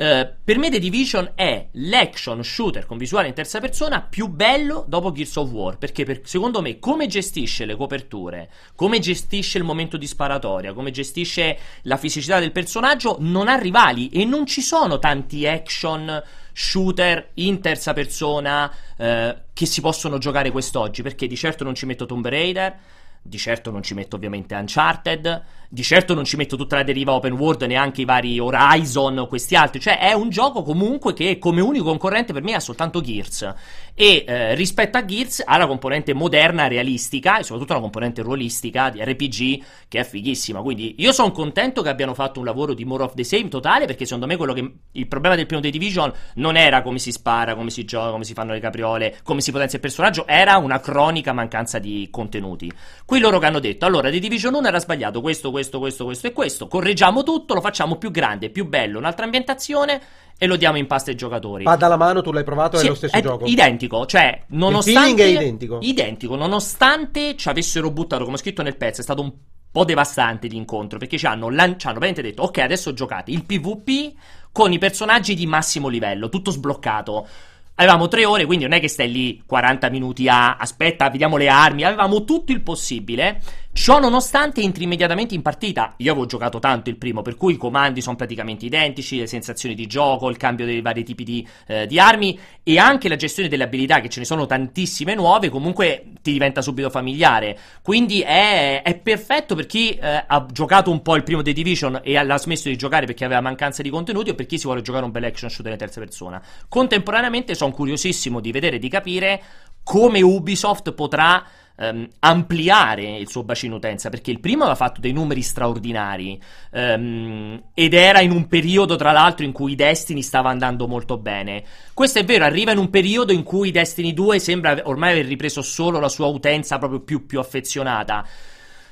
per me The Division è l'action shooter con visuale in terza persona più bello dopo Gears of War, perché per- secondo me come gestisce le coperture, come gestisce il momento di sparatoria, come gestisce la fisicità del personaggio, non ha rivali e non ci sono tanti action shooter in terza persona eh, che si possono giocare quest'oggi, perché di certo non ci metto Tomb Raider, di certo non ci metto ovviamente Uncharted, di certo non ci metto tutta la deriva open world, neanche i vari Horizon o questi altri, cioè è un gioco comunque che come unico concorrente per me ha soltanto Gears. E eh, rispetto a Gears ha la componente moderna, realistica e soprattutto una componente ruolistica di RPG che è fighissima, quindi io sono contento che abbiano fatto un lavoro di more of the same totale perché secondo me quello che il problema del primo The Division non era come si spara, come si gioca, come si fanno le capriole, come si potenzia il personaggio, era una cronica mancanza di contenuti. Qui loro che hanno detto, allora The Division 1 era sbagliato, questo, questo, questo, questo e questo, correggiamo tutto, lo facciamo più grande, più bello, un'altra ambientazione e lo diamo in pasta ai giocatori.
Pada alla mano, tu l'hai provato,
Sì,
è lo stesso
è
gioco.
Identico, cioè, nonostante.
feeling è identico.
Identico, nonostante ci avessero buttato, come ho scritto nel pezzo, è stato un po' devastante l'incontro. Perché ci hanno, lan- ci hanno veramente detto: Ok, adesso giocate il PvP con i personaggi di massimo livello, tutto sbloccato. Avevamo tre ore, quindi non è che stai lì 40 minuti a aspetta, vediamo le armi. Avevamo tutto il possibile. Ciò nonostante entri immediatamente in partita. Io avevo giocato tanto il primo, per cui i comandi sono praticamente identici, le sensazioni di gioco, il cambio dei vari tipi di, eh, di armi e anche la gestione delle abilità, che ce ne sono tantissime nuove, comunque ti diventa subito familiare. Quindi è, è perfetto per chi eh, ha giocato un po' il primo The Division e ha smesso di giocare perché aveva mancanza di contenuti o per chi si vuole giocare un bel action shooter in terza persona. Contemporaneamente sono curiosissimo di vedere e di capire come Ubisoft potrà ehm, ampliare il suo bacino utenza perché il primo aveva fatto dei numeri straordinari ehm, ed era in un periodo tra l'altro in cui Destiny stava andando molto bene questo è vero arriva in un periodo in cui Destiny 2 sembra ormai aver ripreso solo la sua utenza proprio più, più affezionata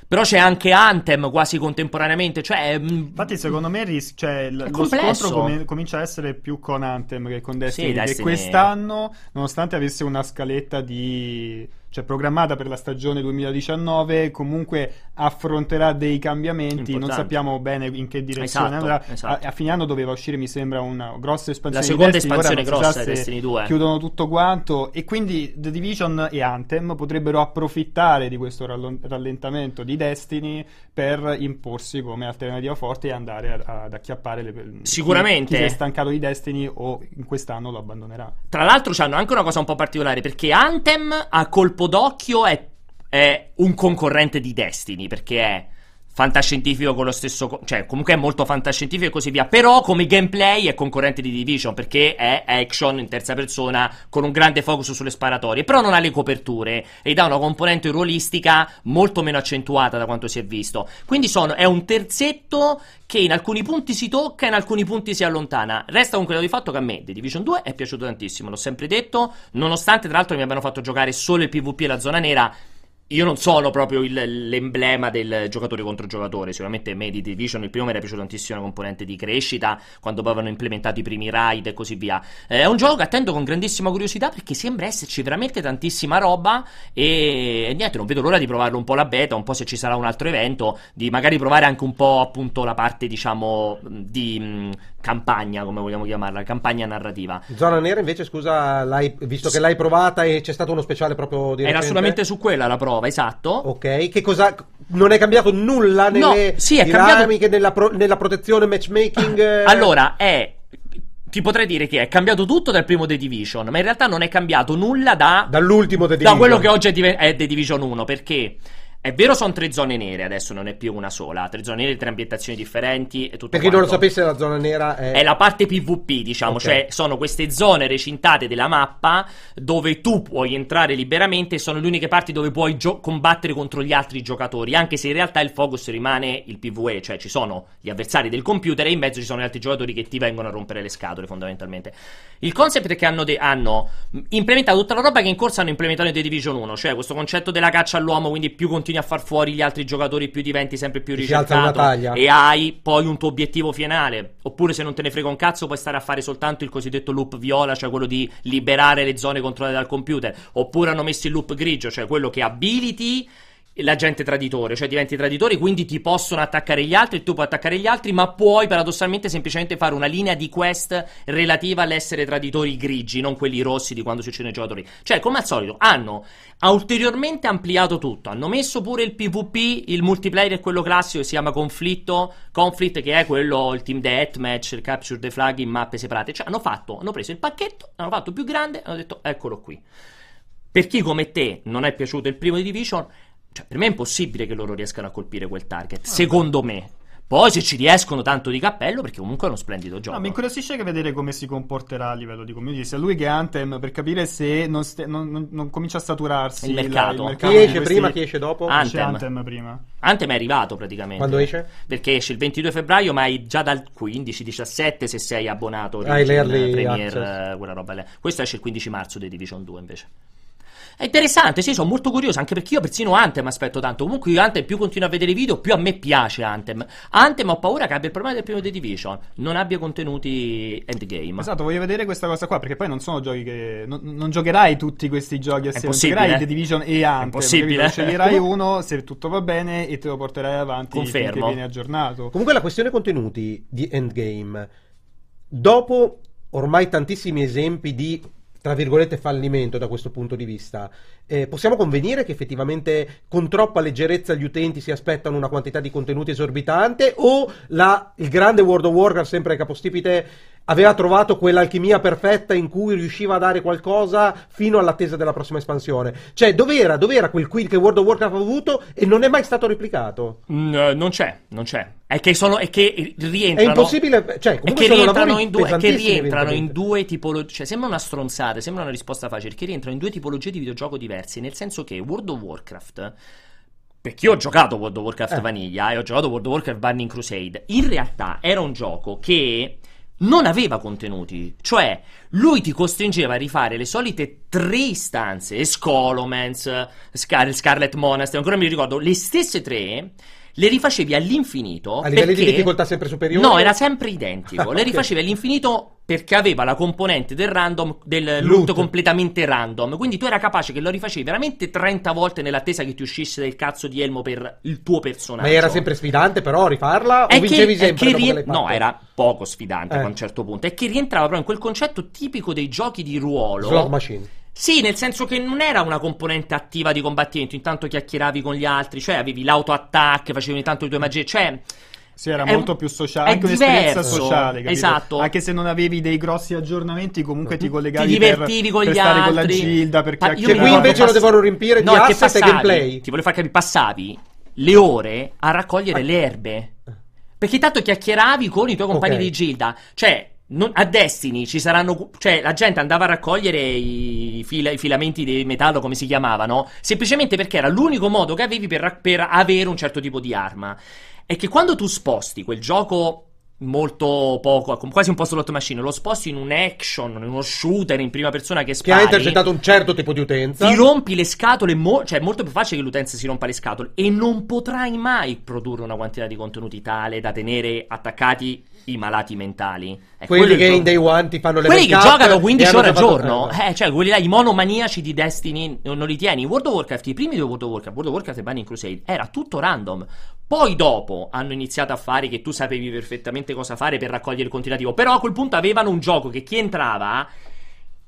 però c'è anche Anthem quasi contemporaneamente cioè mm,
Infatti, secondo me ris- cioè, l- lo scontro come- comincia a essere più con Anthem che con Destiny.
Sì, Destiny-
quest'anno, nonostante avesse una scaletta di cioè programmata per la stagione 2019, comunque affronterà dei cambiamenti, non
Importante.
sappiamo bene in che direzione
Esatto,
andrà.
esatto.
A, a fine anno doveva uscire, mi sembra, una grossa espansione
La seconda
Destiny,
espansione
non si sa
grossa di Destiny 2.
Chiudono tutto quanto e quindi The Division e Anthem potrebbero approfittare di questo rallentamento di Destiny per imporsi come alternativa forte e andare a- ad acchiappare le
Sicuramente.
chi, chi si è stancato di Destiny o in quest'anno lo abbandonerà.
Tra l'altro c'hanno anche una cosa un po' particolare perché Anthem a colpo d'occhio è, è un concorrente di Destiny perché è fantascientifico con lo stesso cioè comunque è molto fantascientifico e così via. Però come gameplay è concorrente di Division perché è action in terza persona con un grande focus sulle sparatorie però non ha le coperture e dà una componente ruolistica molto meno accentuata da quanto si è visto. Quindi sono, è un terzetto che in alcuni punti si tocca in alcuni punti si allontana. Resta comunque dato di fatto che a me The Division 2 è piaciuto tantissimo l'ho sempre detto nonostante tra l'altro mi abbiano fatto giocare solo il PvP e la zona nera io non sono proprio il- l'emblema del giocatore contro giocatore. Sicuramente a me di Division il primo mi era piaciuto tantissimo la componente di crescita, quando poi avevano implementato i primi raid e così via. Eh, È un gioco che attendo con grandissima curiosità perché sembra esserci veramente tantissima roba e, e niente, non vedo l'ora di provarlo un po' la beta, un po' se ci sarà un altro evento, di magari provare anche un po' appunto la parte diciamo di campagna, come vogliamo chiamarla, campagna narrativa.
Zona nera invece, scusa, l'hai- visto che l'hai provata e c'è stato uno speciale proprio di
Era
recente?
assolutamente su quella la prova, esatto.
Ok, che cosa... Non è cambiato nulla
No,
nelle
sì, è cambiato-
dinamiche, nella, pro- nella protezione matchmaking? eh?
Allora, è. Ti potrei dire che è cambiato tutto dal primo The Division, ma in realtà non è cambiato nulla da.
Dall'ultimo The
da
Division.
quello che oggi è, diven- è The Division 1. Perché. È vero, sono tre zone nere adesso, non è più una sola. Tre zone nere, tre ambientazioni differenti e tutto
Per chi non lo sapesse, la zona nera è...
È la parte PvP, diciamo,
Ok.
cioè sono queste zone recintate della mappa dove tu puoi entrare liberamente e sono le uniche parti dove puoi gio- combattere contro gli altri giocatori, anche se in realtà il focus rimane il PvE, cioè ci sono gli avversari del computer e in mezzo ci sono gli altri giocatori che ti vengono a rompere le scatole fondamentalmente. Il concept è che hanno, de- hanno implementato tutta la roba che in corsa hanno implementato in The Division 1, cioè questo concetto della caccia all'uomo, quindi più continui a far fuori gli altri giocatori, più diventi sempre più ricercato e hai poi un tuo obiettivo finale. Oppure se non te ne frega un cazzo, puoi stare a fare soltanto il cosiddetto loop viola, cioè quello di liberare le zone controllate dal computer. Oppure hanno messo il loop grigio, cioè quello che abiliti l'agente traditore, cioè diventi traditore, quindi ti possono attaccare gli altri, tu puoi attaccare gli altri, ma puoi paradossalmente semplicemente fare una linea di quest relativa all'essere traditori grigi, non quelli rossi di quando si uccidono i giocatori. Cioè, come al solito, hanno ha ulteriormente ampliato tutto. Hanno messo pure il PvP, il multiplayer quello classico che si chiama conflitto, conflict che è quello, il team deathmatch, il capture the flag in mappe separate. Cioè, hanno fatto, hanno preso il pacchetto, hanno fatto più grande, hanno detto eccolo qui. Per chi come te non è piaciuto il primo di Division, cioè, per me è impossibile che loro riescano a colpire quel target. Secondo me. Poi se ci riescono tanto di cappello, perché comunque è uno splendido gioco.
No, mi incuriosisce che vedere come si comporterà a livello di community, sia lui che Anthem, per capire se non, ste- non- non- non comincia a saturarsi
Il
la-
mercato.
il
Chi
di
esce
questi-
prima, chi esce dopo?
Ah,
Esce
Anthem.
Anthem prima.
Anthem è arrivato praticamente.
Quando esce?
Perché esce il 22 febbraio, ma hai già dal 15-17 se sei abbonato.
Hai
Origin,
l'early
Premier,
access.
quella roba lì. Questo esce il 15 marzo di Division 2 invece. È interessante, sì, sono molto curioso, anche perché io persino Anthem aspetto tanto. Comunque io Anthem più continuo a vedere video, più a me piace Anthem. Anthem ho paura che abbia il problema del primo The Division, non abbia contenuti endgame.
Esatto, voglio vedere questa cosa qua, perché poi non sono giochi che... Non, non giocherai tutti questi giochi assieme, giocherai The Division e Anthem.
impossibile.
capito? Sceglierai uno, se tutto va bene, e te lo porterai avanti
Confermo.
finché vieni aggiornato.
Comunque la questione contenuti di Endgame, dopo ormai tantissimi esempi di, tra virgolette, fallimento da questo punto di vista, eh, possiamo convenire che effettivamente con troppa leggerezza gli utenti si aspettano una quantità di contenuti esorbitante o la- il grande World of Warcraft, sempre capostipite, aveva trovato quell'alchimia perfetta in cui riusciva a dare qualcosa fino all'attesa della prossima espansione? Cioè, dov'era, dov'era quel quid che World of Warcraft ha avuto e non è mai stato replicato?
Mm, eh, non c'è, non c'è. È che, sono, è che
È
rientrano.
impossibile, cioè,
È che
sono
rientrano, in due, è che rientrano in due tipologie. Cioè, sembra una stronzata, sembra una risposta facile. Che rientrano in due tipologie di videogioco diversi. Nel senso che World of Warcraft. Perché io ho giocato World of Warcraft
Eh.
Vanilla e ho giocato World of Warcraft Burning Crusade. In realtà era un gioco che non aveva contenuti. Cioè, lui ti costringeva a rifare le solite tre istanze: Scholomance, Scar- Scarlet Monastery. Ancora mi ricordo, le stesse tre. Le rifacevi all'infinito.
A livelli di
perché-
difficoltà sempre superiori?
No, era sempre identico.
Ah,
Le rifacevi all'infinito perché aveva la componente del random del loot,
Loot.
completamente random. Quindi tu era capace che lo rifacevi veramente 30 volte nell'attesa che ti uscisse del cazzo di elmo per il tuo personaggio.
Ma era sempre sfidante, però rifarla?
È
o vincevi
che, è
sempre?
rie- no, era poco sfidante
Eh.
a un certo punto. È che rientrava proprio in quel concetto tipico dei giochi di ruolo.
Slot machine.
Sì, nel senso che non era una componente attiva di combattimento, intanto chiacchieravi con gli altri, cioè avevi l'auto-attack, facevi ogni tanto le tue magie, cioè
Sì, era
È
molto più sociale, anche un'esperienza
diverso.
sociale, capito?
Esatto.
Anche se non avevi dei grossi aggiornamenti, comunque ti
ti
collegavi
divertivi
per,
con
per
gli
stare
altri.
con la Gilda, per
Pa-
qui invece lo
pass-
devono riempire
No,
di
è che
asset e
passavi,
gameplay.
Ti voglio far capire, passavi le ore a raccogliere le erbe. Perché tanto chiacchieravi con i tuoi compagni
Ok.
di Gilda. Cioè, non- a Destiny ci saranno. Cioè, la gente andava a raccogliere i, fila- i filamenti di metallo, come si chiamavano, semplicemente perché era l'unico modo che avevi per, per avere un certo tipo di arma. E che quando tu sposti quel gioco molto poco, quasi un po' slot machine, lo sposti in un action, in uno shooter in prima persona che
Che
spari
ha intercettato un certo tipo di utenza.
ti rompi le scatole, mo- cioè è molto più facile che l'utenza si rompa le scatole e non potrai mai produrre una quantità di contenuti tale da tenere attaccati i malati mentali. È
Quelli che in day one ti fanno le
quelli che giocano
e
15
hanno
ore al giorno,
eh,
eh, cioè quelli là, i monomaniaci di Destiny non, non li tieni. World of Warcraft, i primi due World of Warcraft, World of Warcraft e Burning Crusade, era tutto random. Poi dopo hanno iniziato a fare che tu sapevi perfettamente cosa fare per raccogliere il continuativo. Però a quel punto avevano un gioco che chi entrava,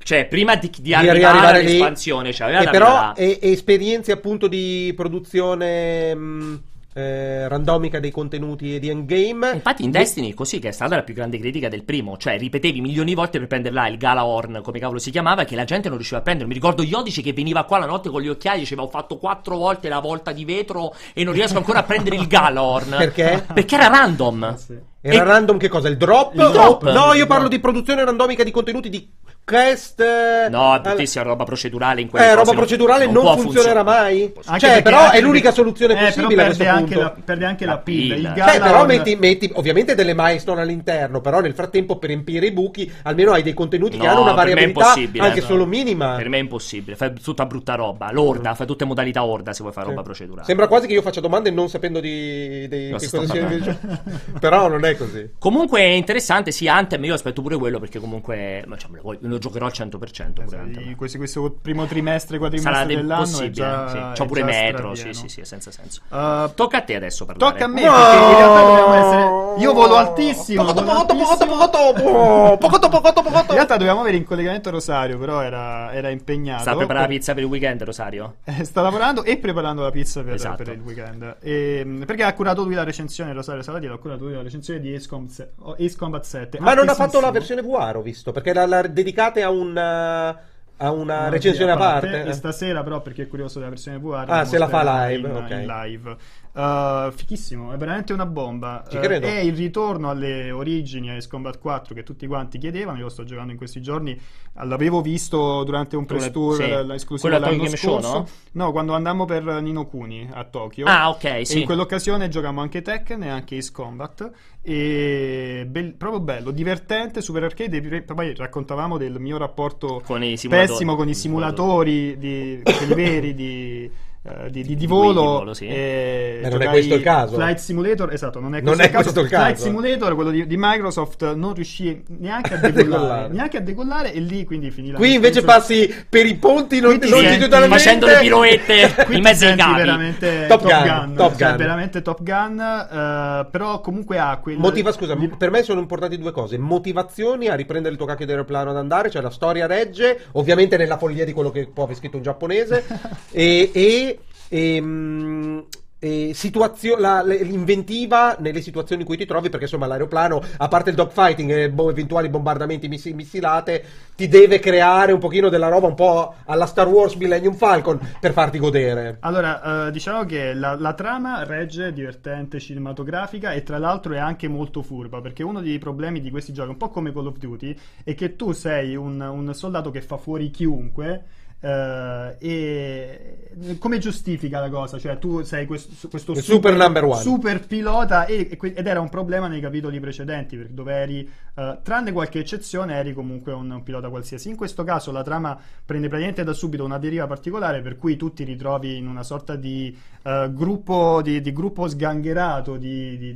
cioè prima di, di arrivare
riarrivare lì.
all'espansione, cioè aveva
E però
arrivare-
e- esperienze appunto di produzione mh, eh, randomica dei contenuti di endgame.
Infatti in Destiny è così che è stata la più grande critica del primo, cioè ripetevi milioni di volte per prendere là il Galahorn, come cavolo si chiamava, che la gente non riusciva a prendere. Mi ricordo Iodice che veniva qua la notte con gli occhiali e diceva ho fatto quattro volte la volta di vetro e non riesco ancora a prendere il Galahorn.
Perché?
Perché era random.
Ah, sì.
Era
E-
random che cosa? Il drop?
Il drop.
No, io parlo di produzione randomica di contenuti di quest. eh,
No, è bruttissima roba procedurale in quelle
Eh, roba
non-
procedurale non,
può
funzionerà mai?
Anche
Cioè, però è l'unica soluzione
eh, però
possibile a
perde
questo
anche
punto.
la, perde anche
La
la pilla.
pilla.
Il
Cioè,
però metti, metti ovviamente delle milestone all'interno, però nel frattempo per riempire i buchi almeno hai dei contenuti che
No,
hanno una variabilità
impossibile,
anche
no.
solo minima.
Per me è impossibile, fai tutta brutta roba. L'orda, fai tutte modalità orda se vuoi fare
Sì.
roba procedurale.
Sembra quasi che io faccia domande non sapendo di, di
Cosa
che cosa sia invece. Però non è così.
Comunque è interessante, sì, Anthem, io aspetto pure quello perché comunque cioè, me lo, giocherò al 100% pure Anthem.
Esatto, questo, questo primo trimestre,
Sarà
quadrimestre dell'anno è
impossibile,
già,
sì.
è
C'ho pure
già
metro, sì, sì, sì, senza senso.
Uh,
Tocca a te adesso parlare.
Tocca a me,
No!
perché in realtà dobbiamo essere... Io volo altissimo.
Poco poco poco dopo, poco poco poco
In realtà dovevamo avere in collegamento Rosario, però era, era impegnato.
Sta preparando la pizza per il weekend, Rosario?
Eh, sta lavorando e preparando la pizza per,
Esatto.
per il weekend. E, perché ha curato lui la recensione, Rosario Salatiel ha curato lui la recensione di Ace, Com- se- oh, Ace Combat 7.
Ma non ha fatto la versione VR, ho visto, perché la, la dedicate a un uh, a una
No,
recensione a parte.
E stasera, però, perché è curioso della versione VR,
Ah, se la fa live,
in,
ok.
in live. Uh, fichissimo, è veramente una bomba.
Ci
Uh, è il ritorno alle origini a Ace Combat 4 che tutti quanti chiedevano. Io lo sto giocando in questi giorni. L'avevo visto durante un press tour,
Sì.
l'esclusivo
Quello a
l'anno
Tokyo Game Show,
scorso.
no?
No, quando andammo per Nino Kuni a Tokyo.
Ah, ok,
E
sì.
in quell'occasione giochiamo anche Tekken e anche Ace Combat. E bel- proprio bello, divertente, super arcade. Poi raccontavamo del mio rapporto
Con
pessimo con i simulatori di, quelli veri di, eh, di, di- di
Di
volo.
volo, sì.
e
Ma non è questo il caso.
Flight Simulator, esatto, non è
Non
questo,
è
il, caso.
questo il
Flight
caso.
Simulator, quello di, di Microsoft, non riuscì neanche a
decollare.
neanche a decollare e lì quindi finì la
Qui invece passi per i ponti non,
ti senti
longitudinalmente
facendo le piroette
Qui
in
ti
mezzo ai cavi.
veramente
Top
Top,
Gun,
Gun,
Top
cioè
Gun.
veramente Top Gun, eh, però comunque ha quel
Motiva, scusa, per me sono importanti due cose: motivazioni a riprendere il tuo cacchio di aeroplano ad andare, cioè la storia regge, ovviamente nella follia di quello che può aver scritto un giapponese, e, e, ehm, e situazio- la- l'inventiva nelle situazioni in cui ti trovi, perché insomma l'aeroplano, a parte il dogfighting e bo- eventuali bombardamenti missi- missilate, ti deve creare un pochino della roba un po' alla Star Wars Millennium Falcon per farti godere.
Allora, eh, diciamo che la, la trama regge, divertente, cinematografica e tra l'altro è anche molto furba, perché uno dei problemi di questi giochi, un po' come Call of Duty, è che tu sei un, un soldato che fa fuori chiunque. Eh, e come giustifica la cosa? Cioè, tu sei questo, questo
super number one.
super pilota e- ed era un problema nei capitoli precedenti, perché dove eri, eh, tranne qualche eccezione, eri comunque un, un pilota qualsiasi. In questo caso la trama prende praticamente da subito una deriva particolare, per cui tu ti ritrovi in una sorta di eh, gruppo, di, di gruppo sgangherato di- di,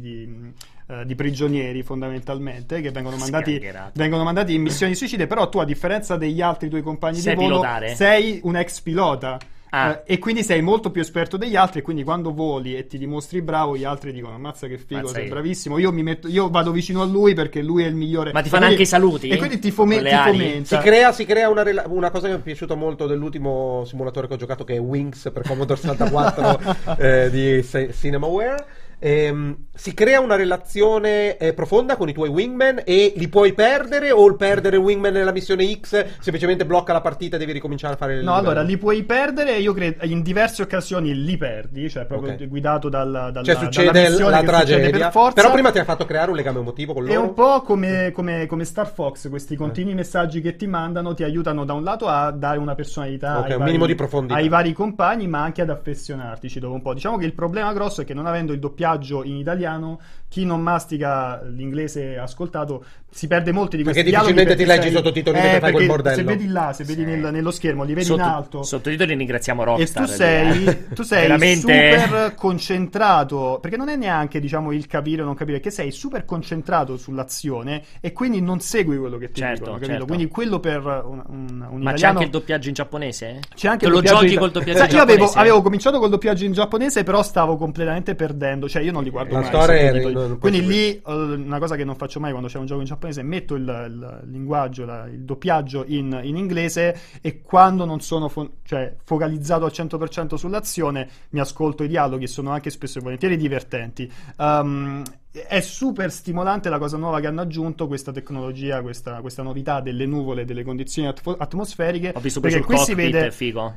eh, di prigionieri fondamentalmente che vengono mandati, vengono mandati in missioni suicide, però tu a differenza degli altri tuoi compagni
Sai
di volo
pilotare?
sei un ex pilota.
Ah.
Eh, e quindi sei molto più esperto degli altri. E quindi quando voli e ti dimostri bravo, gli altri dicono: Ammazza che figo,
Ammazza
sei bravissimo. Io, mi metto, io vado vicino a lui perché lui è il migliore.
Ma ti
E
fanno
quindi-
anche i saluti?
E quindi ti, fome- ti fomenta.
Si crea, si crea una, rela- una cosa che mi è piaciuta molto dell'ultimo simulatore che ho giocato che è Wings per Commodore 64 eh, di C- Cinemaware. Ehm, si crea una relazione eh, profonda con i tuoi wingman e li puoi perdere o il perdere wingman nella missione X semplicemente blocca la partita e devi ricominciare a fare il
No,
livello?
allora li puoi perdere. Io credo in diverse occasioni li perdi, cioè proprio
Ok.
guidato dal, dalla,
cioè
dalla
succede
missione
la tragedia
per forza.
però prima ti ha fatto creare un legame emotivo con
È
loro
un po' come, come- come Star Fox, questi continui messaggi che ti mandano ti aiutano da un lato a dare una personalità
Ok,
ai,
un
vari,
minimo di profondità.
ai vari compagni, ma anche ad affezionartici dopo un po'. Diciamo che il problema grosso è che non avendo il doppiaggio in italiano, chi non mastica l'inglese ascoltato si perde molti di
Perché
questi dialoghi
difficilmente ti
perché
leggi i sottotitoli
eh,
mentre fai quel
perché
bordello.
Se vedi là, se vedi
Sì.
nel- nello schermo, li vedi
Sotto-
in alto.
Sottotitoli ringraziamo
E
Rockstar.
tu sei, tu sei
Veramente...
super concentrato, perché non è neanche diciamo il capire o non capire, che sei super concentrato sull'azione e quindi non segui quello che ti
Certo,
dicono, capito?
certo.
Quindi quello per un, un, un
Ma c'è
italiano...
anche il doppiaggio in giapponese?
C'è anche
Te lo giochi
in-
col doppiaggio in
Io avevo,
giapponese?
avevo cominciato col doppiaggio in giapponese, però stavo completamente perdendo. Cioè, io non li guardo
La
mai. i
storia era-. Non-
Quindi lì, una cosa che non faccio mai quando c'è un gioco in giapponese, metto il, il linguaggio, la- il doppiaggio in, in inglese e quando non sono fo- cioè, focalizzato al 100% sull'azione, mi ascolto i dialoghi sono anche spesso e volentieri divertenti. Um, è super stimolante la cosa nuova che hanno aggiunto, questa tecnologia, questa, questa novità delle nuvole, delle condizioni atmo- atmosferiche.
Ho visto
perché qui si vede.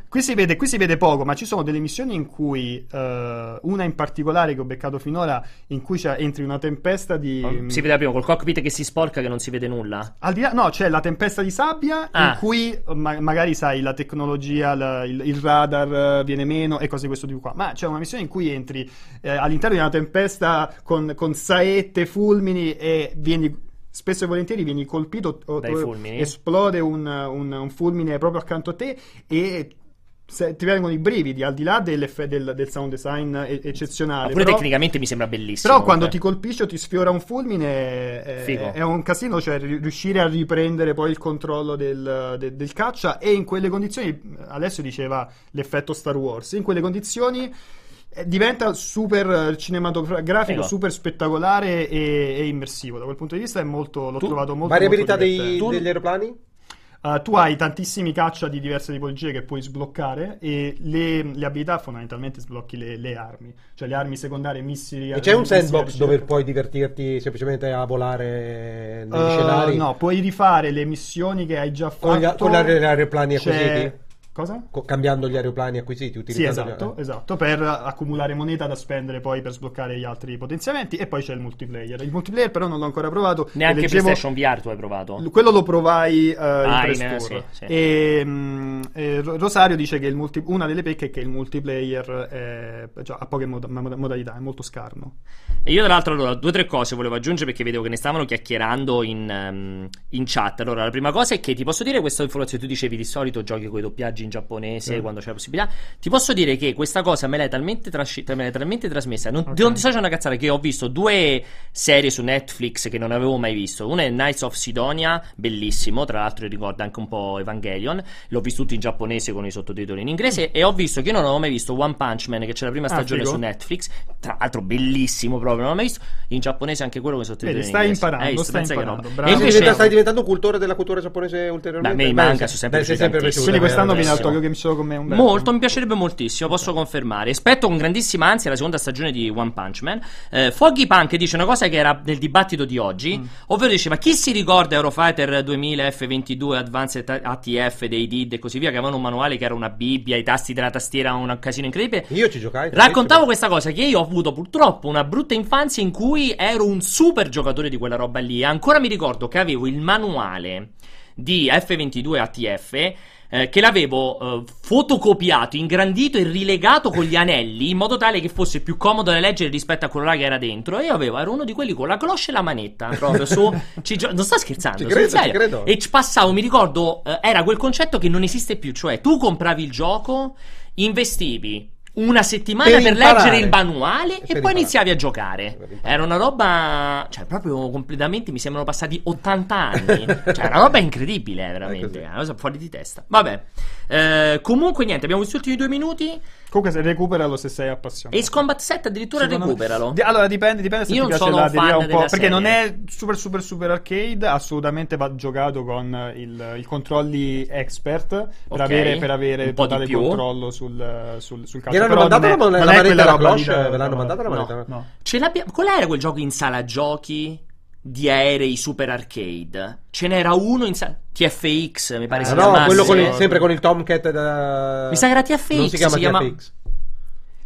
Qui si, vede, qui si vede poco, ma ci sono delle missioni in cui, eh, una in particolare che ho beccato finora, in cui entri una tempesta di...
Si vede prima col cockpit che si sporca che non si vede nulla.
Al di là, no, c'è la tempesta di sabbia
Ah.
in cui ma- magari sai la tecnologia, la- il, il radar eh, viene meno e cose di questo tipo qua. Ma c'è una missione in cui entri eh, all'interno di una tempesta con, con saette, fulmini e vieni. Spesso e volentieri vieni colpito, o- esplode un, un- un fulmine proprio accanto a te e se- ti vengono i brividi al di là del, del sound design eccezionale.
Ma pure
però-
tecnicamente mi sembra bellissimo.
però quando ti
comunque.
colpisce o ti sfiora un fulmine è,
Figo.
è un casino, cioè ri- riuscire a riprendere poi il controllo del, de- del caccia e in quelle condizioni, Alessio diceva l'effetto Star Wars, in quelle condizioni eh, diventa super eh, cinematografico,
Figo.
super spettacolare e, e immersivo. Da quel punto di vista è molto, l'ho
Tu-
trovato molto
variabilità
molto
dei-.
Tu-
degli aeroplani
Uh, tu hai tantissimi caccia di diverse tipologie che puoi sbloccare e le, le abilità fondamentalmente sblocchi le, le armi, cioè le armi secondarie, missili.
e c'è un sandbox dove puoi divertirti semplicemente a volare negli
Uh,
scenari
no, puoi rifare le missioni che hai già fatto
con, gli, con gli aeroplani
C'è-
acquisiti
Cosa?
Co- cambiando gli aeroplani acquisiti
Sì,
utilizzando
esatto,
eh.
esatto, per accumulare moneta da spendere poi per sbloccare gli altri potenziamenti e poi c'è il multiplayer. Il multiplayer però non l'ho ancora provato.
Neanche
leggevo-
PlayStation VR tu hai provato.
Quello lo provai eh,
Ah,
in
in-
Press
sì,
Tour.
sì.
E, mm, e Ro- Rosario dice che il multi- una delle pecche è che il multiplayer è- cioè, ha poche mod- mod- modalità, è molto scarno.
E io, tra l'altro, allora, due o tre cose volevo aggiungere perché vedevo che ne stavano chiacchierando in, ehm, in chat. Allora, la prima cosa è che ti posso dire questa informazione. Tu dicevi di solito giochi con i doppiaggi in giapponese
Sì.
quando c'è la possibilità. Ti posso dire che questa cosa me l'hai talmente, trasci- me l'hai talmente trasmessa. Non,
Ok.
non ti so, c'è una cazzata che ho visto due serie su Netflix che non avevo mai visto. Una è Knights of Sidonia, bellissimo. Tra l'altro, ricorda anche un po' Evangelion. L'ho visto tutto in giapponese con i sottotitoli in inglese. E ho visto che io non avevo mai visto One Punch Man, che c'è la prima
Ah,
stagione
figo.
su Netflix. Tra l'altro, bellissimo proprio. Non l'ho mai visto. In giapponese anche quello con i sottotitoli
Vedi,
in
stai
inglese.
imparando,
visto?
stai imparando.
E
Stai
invece,
diventa- stai diventando un cultore della cultura giapponese ulteriormente?
Beh,
Beh,
manca, sono sempre
Beh, sempre
piaciuto
Quindi quest'anno viene al. Tokyo Game Show con me bel
Molto, mi piacerebbe moltissimo, posso confermare. Aspetto con grandissima ansia la seconda stagione di One Punch Man. Eh, Foggy Punk dice una cosa che era nel dibattito di oggi,
Mm.
ovvero diceva chi si ricorda Eurofighter 2000 F22 Advanced ATF dei DID e così via, che avevano un manuale che era una Bibbia, i tasti della tastiera un casino incredibile.
Io ci giocai.
Raccontavo questa cosa che io ho avuto purtroppo una brutta infanzia in cui ero un super giocatore di quella roba lì. Ancora mi ricordo che avevo il manuale di F22 ATF. eh, che l'avevo eh, fotocopiato, ingrandito e rilegato con gli anelli in modo tale che fosse più comodo da leggere rispetto a quello là che era dentro. E io avevo, ero uno di quelli con la cloche e la manetta proprio su. gio- non sto scherzando,
Ci credo, ci credo.
E ci passavo, mi ricordo, eh, era quel concetto che non esiste più, cioè tu compravi il gioco, investivi una settimana
Per
per, leggere il manuale
Per
e poi iniziavi a giocare. Era una roba, cioè proprio completamente mi sembrano passati 80 anni. cioè, una roba incredibile,
È
veramente. Una cosa fuori di testa. Vabbè. Eh, comunque, niente, abbiamo questi ultimi due minuti.
Comunque, se recuperalo se sei appassionato.
Ace Combat 7 addirittura
Secondo me-
recuperalo.
Di- allora dipende, dipende se
Io
ti
non
piace
sono
la deriva un po'. Perché non è super super super arcade, assolutamente va giocato con il, i controlli expert per
Ok,
avere, per avere
un po' di
totale
più.
controllo sul, sul, sul calcio.
Vi l'hanno
Però
mandato
non è-
la la manetta
lì
cloche? Ve l'hanno
no,
mandata la
no,
manetta?
no.
Ce l'abbiamo. Qual era quel gioco in sala giochi di aerei super arcade? Ce n'era uno in sala. TFX, mi pare
Ah,
si
no,
chiamasse.
quello con il- sempre con il Tomcat da...
Mi sa che era TFX,
Non si chiama
si chiama-
TFX.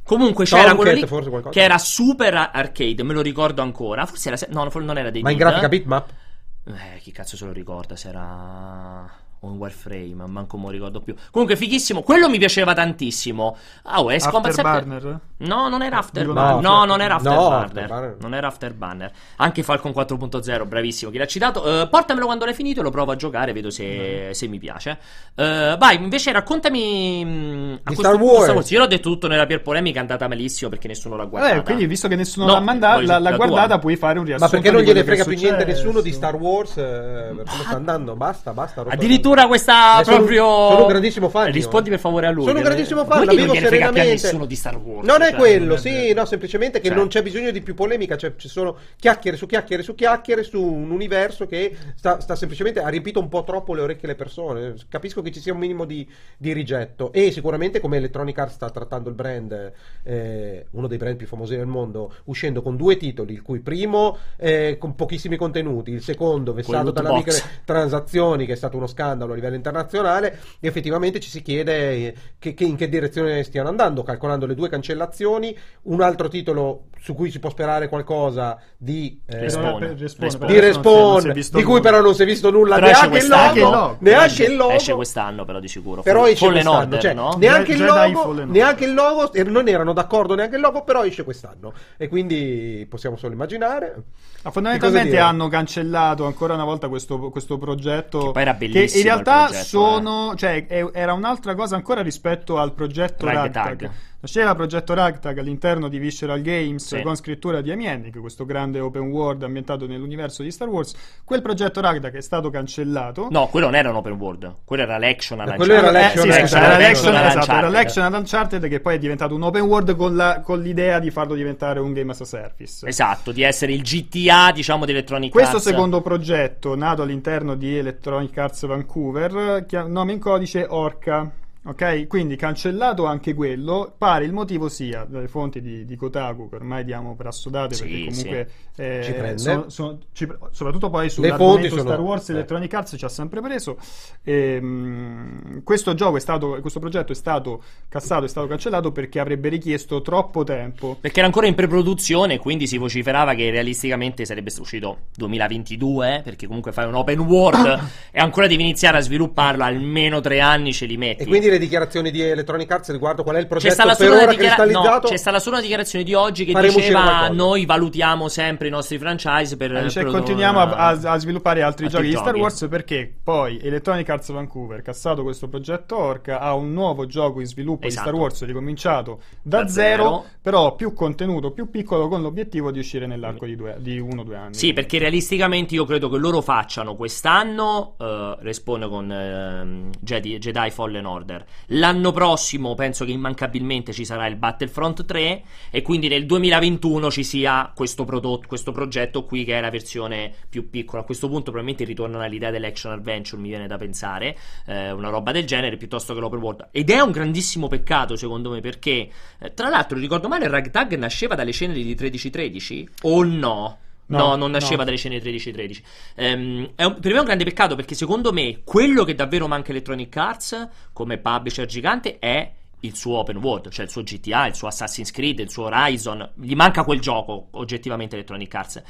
Comunque c'era
Tomcat,
quello lì che era super arcade, me lo ricordo ancora. Forse era. No, non era dei
Ma in grafica bitmap?
Eh, chi cazzo se lo ricorda? Se era. Un Warframe, manco me lo ricordo più. Comunque, fighissimo. Quello mi piaceva tantissimo. Ah, oh, 7
Afterburner?
No, non era
Dico
Afterburner.
no,
No, non era
no,
Afterburner.
Afterburner.
Non era Afterburner. Anche Falcon 4.0, bravissimo. Chi l'ha citato? Eh, portamelo quando l'hai finito, lo provo a giocare, vedo se, se mi piace. Eh, vai, invece raccontami. mh, a
Di
questo
Star Wars.
Io l'ho detto tutto nella Pier Polemica, è andata malissimo perché nessuno l'ha guardata.
Eh, quindi visto che nessuno
No,
l'ha l'ha,
la
l'ha
tua.
guardata, puoi fare un
Ma
riassunto.
perché non gliene frega
è
più niente nessuno di Star Wars? eh, come sta andando? Basta, basta. roba-
Addirittura questa
Eh, sono-
proprio.
sono un grandissimo fan, io.
Rispondi per favore a lui.
Sono un grandissimo fan, la vivo serenamente.
nessuno di Star Wars.
Non è
cioè,
quello,
non è
sì, no, semplicemente che
Cioè.
non c'è bisogno di più polemica, cioè ci sono chiacchiere su chiacchiere su chiacchiere su un universo che sta, sta semplicemente ha riempito un po' troppo le orecchie alle persone. Capisco che ci sia un minimo di, di rigetto e sicuramente come Electronic Arts sta trattando il brand, eh, uno dei brand più famosi del mondo, uscendo con due titoli, il cui primo eh, con pochissimi contenuti, il secondo vessato dalle
box.
transazioni, che è stato uno scandalo a livello internazionale, e effettivamente ci si chiede eh, che, che- in che direzione stiano andando, calcolando le due cancellazioni, un altro titolo su cui si può sperare qualcosa di, eh,
Respawn,
Respawn. per
di di cui
nulla.
però non si è visto nulla,
Però
neanche il logo, neanche
Esce-
il logo.
Esce quest'anno, però, di sicuro.
Però esce
Fallen
quest'anno,
Order,
cioè,
no?
neanche, il logo, neanche il logo, e non erano d'accordo neanche il logo, però esce quest'anno. E quindi possiamo solo immaginare.
Ma fondamentalmente hanno cancellato ancora una volta questo, questo progetto.
Che poi era bellissimo
Che in realtà
progetto,
sono. Cioè, è- era un'altra cosa ancora rispetto al progetto
Ragtag.
Ragtag. Il progetto Ragtag all'interno di Visceral Games
Sì.
con scrittura di Amy Hennig, questo grande open world ambientato nell'universo di Star Wars. Quel progetto Ragtag è stato cancellato.
No, quello non era un open world. Quello era l'action ad
Eh, quello era
Uncharted.
l'action
Eh, sì,
ad
scusa,
Uncharted.
era l'action,
ad
esatto, era
Uncharted.
l'action ad Uncharted che poi è diventato un open world con, la- con l'idea di farlo diventare un game as a service.
Esatto, di essere il GTA, diciamo, di Electronic
Questo
Arts.
secondo progetto, nato all'interno di Electronic Arts Vancouver, nome in codice Orca. Ok, quindi cancellato anche quello. Pare il motivo sia dalle fonti di, di Kotaku, che ormai diamo per assodate
Sì,
perché comunque eh,
Ci prende.
sono- sono- ci soprattutto poi
fonti
sull'argomento
sono-
Star Wars
eh.
Electronic Arts ci ha sempre preso. Ehm, questo gioco è stato, questo progetto è stato cassato, è stato cancellato perché avrebbe richiesto troppo tempo.
Perché era ancora in preproduzione, quindi si vociferava che realisticamente sarebbe uscito 2022, perché comunque fai un open world e ancora devi iniziare a svilupparlo, almeno tre anni ce li metti.
E quindi le dichiarazioni di Electronic Arts riguardo qual è il
C'è
progetto
stata,
per ora
dichiara-
cristallizzato?
no, c'è stata solo una dichiarazione di oggi che
Faremo
diceva noi valutiamo sempre i nostri franchise per...
Dice,
per-
continuiamo a, a- a sviluppare altri,
altri
giochi di Star. Wars perché poi Electronic Arts Vancouver, cassato questo progetto Orca, ha un nuovo gioco in sviluppo
Esatto.
di Star Wars ricominciato da,
Da
zero,
zero.
però più contenuto, più piccolo con l'obiettivo di uscire nell'arco di, due, di uno o due anni.
Sì, perché realisticamente io credo che loro facciano quest'anno eh, Respawn con ehm, Jedi, Jedi Fallen Order. L'anno prossimo penso che immancabilmente ci sarà il Battlefront 3 e quindi nel 2021 ci sia questo, prodotto, questo progetto qui che è la versione più piccola. A questo punto probabilmente ritornano all'idea dell'action adventure, mi viene da pensare, eh, una roba del genere piuttosto che l'open world. Ed è un grandissimo peccato secondo me perché, eh, tra l'altro ricordo male, il Ragtag nasceva dalle ceneri di 1313 o no? No,
No,
non nasceva
no.
dalle scene 13-13. Ehm, un- per me è un grande peccato perché secondo me quello che davvero manca Electronic Arts come publisher gigante è il suo open world, cioè il suo GTA, il suo Assassin's Creed, il suo Horizon. Gli manca quel gioco oggettivamente Electronic Arts.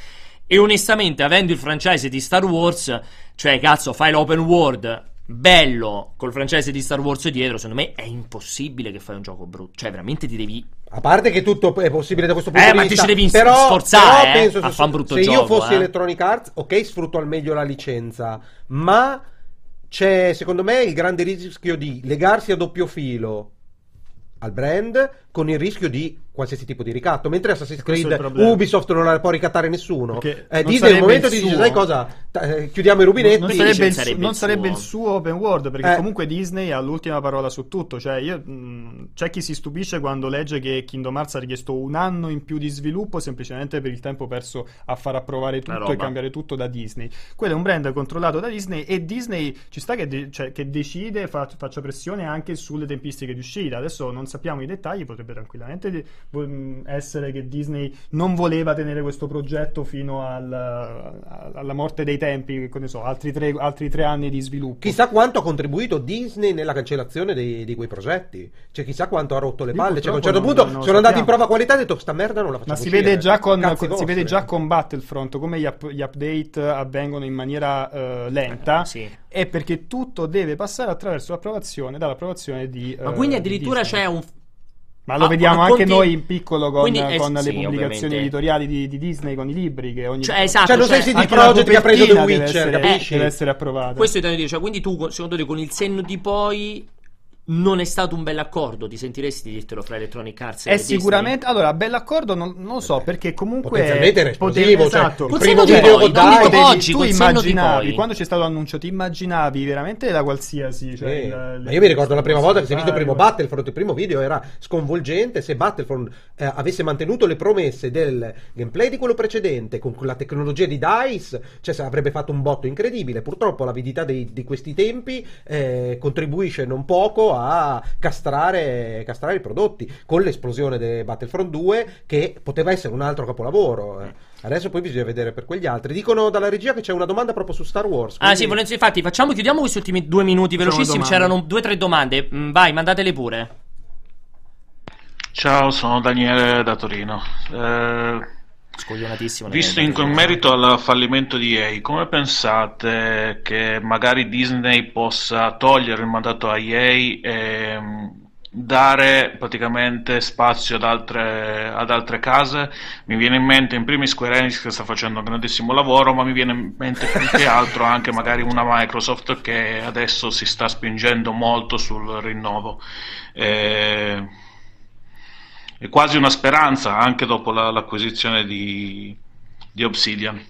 E onestamente, avendo il franchise di Star Wars, cioè cazzo, fai l'open world bello col franchise di Star Wars dietro, secondo me è impossibile che fai un gioco brutto. Cioè, veramente ti devi
A parte che tutto è possibile da questo punto
Eh,
di
ma ti
vista,
ci devi
però,
sforzare,
però
eh,
penso
a
se,
fa un brutto
se io
gioco,
fossi
eh.
Electronic Arts, ok, sfrutto al meglio la licenza, ma c'è secondo me il grande rischio di legarsi a doppio filo al brand con il rischio di qualsiasi tipo di ricatto, mentre Assassin's Creed. Ubisoft non la può ricattare nessuno.
Perché
Eh,
non
Disney nel momento ti dice, sai cosa? Ta- eh, chiudiamo i rubinetti.
non
Sì,
sarebbe, il,
sarebbe
non
il
sarebbe il
suo.
open world perché
Eh.
comunque Disney ha l'ultima parola su tutto cioè io, mh, c'è chi si stupisce quando legge che Kingdom Hearts ha richiesto un anno in più di sviluppo semplicemente per il tempo perso a far approvare tutto e cambiare tutto da Disney quello è un brand controllato da Disney e Disney ci sta che, de- cioè, che decide fa- faccia pressione anche sulle tempistiche di uscita adesso non sappiamo i dettagli potrebbe tranquillamente de- essere che Disney non voleva tenere questo progetto fino al- alla morte dei tempi che ne so altri tre, altri tre anni di sviluppo
Chissà quanto ha contribuito Disney nella cancellazione dei- di quei progetti. Cioè, chissà quanto ha rotto le palle. Cioè, a un certo
purtroppo
punto
non- non
sono andati in
sappiamo.
prova qualità e hanno detto: Sta merda non la facciamo
Ma si vede, già con, si vede già con Battlefront come gli, up- gli update avvengono in maniera eh, lenta.
Eh, sì.
È perché tutto deve passare attraverso l'approvazione, dall'approvazione di.
Ma
eh,
quindi
di
addirittura c'è un.
Ma lo
Ah,
vediamo anche
conti-
noi in piccolo con,
Quindi, eh,
con le
sì,
pubblicazioni
ovviamente.
editoriali di, di Disney, con i libri. Che ogni
Cioè, esatto.
Cioè, non sei
cioè,
la
Projekt che ha preso The
copertina deve
Witcher,
essere-
capisci?
Deve essere approvata.
Questo intendo dire, cioè, quindi tu, secondo te, con il senno di poi. Non è stato un bel accordo, ti sentiresti di dirtelo fra Electronic Arts e
È
Disney?
sicuramente allora bell'accordo non, non lo so perché comunque
Potenzialmente era
potevi-
esplosivo, cioè,
esatto.
il
Col
primo video
poi,
Dai-
dico
Potevi-
oggi,
tu immaginavi quando c'è stato l'annuncio ti immaginavi veramente da qualsiasi cioè, il-
Ma
le-
io mi ricordo la prima volta che si è visto il primo Battlefront, il primo video era sconvolgente. Se Battlefront eh, avesse mantenuto le promesse del gameplay di quello precedente con la tecnologia di DICE, cioè se avrebbe fatto un botto incredibile. Purtroppo l'avidità dei- di questi tempi eh, contribuisce non poco a castrare, castrare i prodotti con l'esplosione di Battlefront 2 che poteva essere un altro capolavoro. eh. Adesso poi bisogna vedere per quegli altri. Dicono dalla regia che c'è una domanda proprio su Star Wars.
Ah, sì,
quindi-
volendo, infatti, facciamo, chiudiamo questi ultimi due minuti velocissimi. C'erano due o tre domande. Mm, vai, mandatele pure.
Ciao, sono Daniele da Torino. Eh,
Scoglionatissimo.
visto in merito al fallimento di EA, come pensate che magari Disney possa togliere il mandato a EA e mm, dare praticamente spazio ad altre, ad altre case? Mi viene in mente in primis Square Enix che sta facendo un grandissimo lavoro, ma mi viene in mente più che altro anche magari una Microsoft che adesso si sta spingendo molto sul rinnovo. Eh, è quasi una speranza anche dopo la- l'acquisizione di, di Obsidian.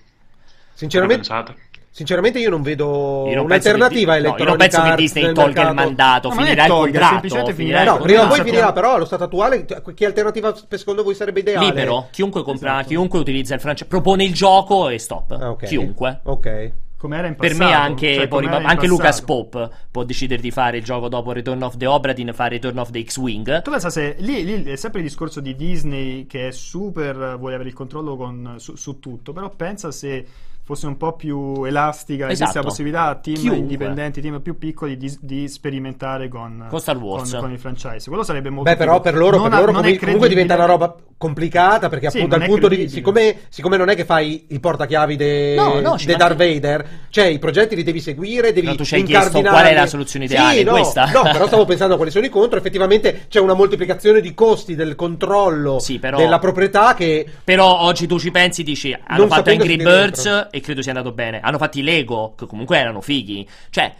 Sinceramente,
pensate?
sinceramente io non vedo
Io non penso
un'alternativa
che,
a
no, io non penso che Disney tolga il mandato,
No, ma
finirà il
tolga,
contratto.
semplicemente
finirà
finirà
il
No, prima o poi finirà, però allo stato attuale cioè, che alternativa secondo voi sarebbe ideale?
Libero, chiunque compra,
Esatto.
chiunque utilizza il francese, propone il gioco e stop.
Ah, ok.
Chiunque.
Ok.
Come era in
Per
passato
me anche,
cioè, in
anche Lucas. Pope può decidere di fare il gioco dopo Return of the Obra Dinn fa Return of the X-Wing.
Tu pensa se lì, lì è sempre il discorso di Disney che è super, vuole avere il controllo con- su, su tutto, però pensa se fosse un po' più elastica, esiste
Esatto.
la possibilità a team
Chiunque.
indipendenti, team più piccoli di, di sperimentare con,
Con Star Wars.
con, con il franchise. Quello sarebbe molto
Beh, però per loro,
Non
per
ha-
loro
è
comunque diventa una roba complicata perché
Sì,
appunto dal punto di
credibile.
siccome, siccome non è che fai il portachiavi de,
No, no, ci
de Darth Vader, cioè i progetti li devi seguire, devi
No, tu ci hai chiesto qual è la soluzione ideale,
Sì, no,
questa?
no, però stavo pensando a quali sono i contro, effettivamente c'è una moltiplicazione di costi del controllo
Sì, però-
della proprietà che
Però oggi tu ci pensi, dici, hanno fatto Angry
di
Birds
dentro.
e credo sia andato bene. Hanno fatto i Lego, che comunque erano fighi. Cioè,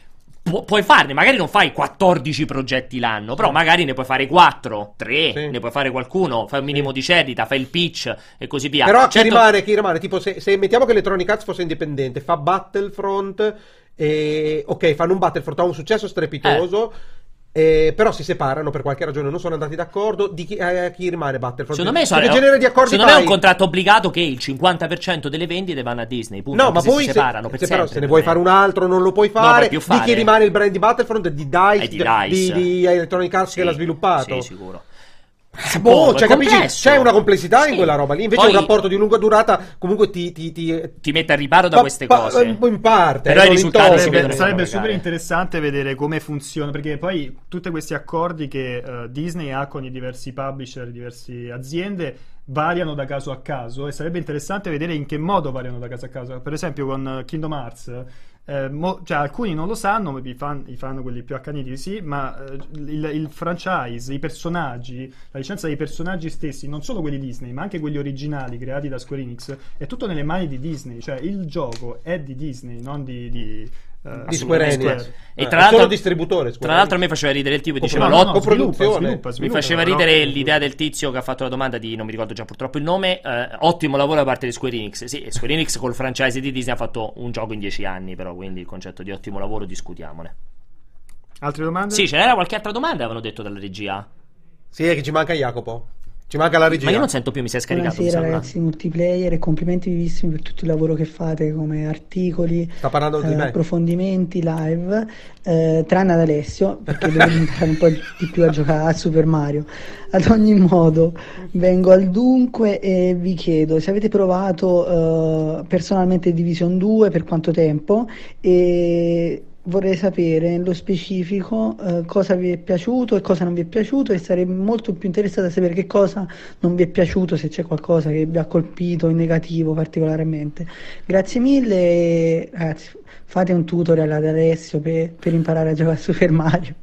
pu- puoi farne, magari non fai 14 progetti l'anno, però magari ne puoi fare 4, 3,
Sì.
ne puoi fare qualcuno, fai un minimo di cerdita, fai il pitch e così via.
Però chi
Certo-
rimane, chi rimane? Tipo, se, se mettiamo che Electronic Arts fosse indipendente, fa Battlefront, e, ok, fanno un Battlefront, ha un successo strepitoso. eh, però si separano per qualche ragione, non sono andati d'accordo. Di chi, eh, chi rimane Battlefront?
Secondo me, sono-
genere di accordi
secondo me è un contratto obbligato che il 50% delle vendite vanno a Disney. Punto,
No, ma
se
poi
si
se,
separano per
se però
sempre,
se ne vuoi
me.
fare un altro non lo puoi fare. Di
fare.
chi rimane il brand di Battlefront? Di DICE,
di
di,
DICE.
di Electronic Arts
Sì,
che l'ha sviluppato.
Sì, sicuro.
Boh,
è
cioè. C'è una complessità in
Sì.
quella roba lì. Invece
Poi
un rapporto di lunga durata comunque ti, ti, ti,
ti mette al riparo da
Pa-
queste
pa-
cose.
po' in parte,
Però
eh,
i
in
risultati si
Sarebbe,
vedono
sarebbe super interessante vedere come funziona perché poi tutti questi accordi che eh, Disney ha con i diversi publisher, diverse aziende variano da caso a caso e sarebbe interessante vedere in che modo variano da caso a caso. Per esempio con eh, Kingdom Hearts eh, mo- cioè, alcuni non lo sanno, i fan, i fan quelli più accaniti sì, ma eh, il, il franchise, i personaggi, la licenza dei personaggi stessi, non solo quelli Disney, ma anche quelli originali creati da Square Enix, è tutto nelle mani di Disney, cioè il gioco è di Disney, non di, di, eh,
Di Square Enix.
Square.
E
Eh,
tra l'altro,
distributore, Square
tra l'altro a me faceva ridere il tipo che diceva
no, coproduzione.
sviluppa,
Mi
sviluppa,
faceva
però-
ridere l'idea del tizio che ha fatto la domanda di non mi ricordo già purtroppo il nome. eh, ottimo lavoro da parte di Square Enix. Sì, Square Enix col franchise di Disney ha fatto un gioco in dieci anni, però quindi il concetto di ottimo lavoro discutiamone.
Altre domande?
Sì, ce n'era qualche altra domanda, avevano detto dalla regia.
Sì, è che ci manca Jacopo. Ci manca la regia.
Ma io non sento più, mi si è scaricato.
Buonasera ragazzi multiplayer e complimenti vivissimi per tutto il lavoro che fate come articoli,
Sta parlando di
eh,
me.
approfondimenti live, eh, tranne ad Alessio perché devo imparare un po' di più a giocare a Super Mario. Ad ogni modo, vengo al dunque e vi chiedo se avete provato eh, personalmente Division 2 per quanto tempo e vorrei sapere nello specifico eh, cosa vi è piaciuto e cosa non vi è piaciuto e sarei molto più interessata a sapere che cosa non vi è piaciuto, se c'è qualcosa che vi ha colpito in negativo particolarmente. Grazie mille e ragazzi, fate un tutorial ad Alessio per, per imparare a giocare a Super Mario.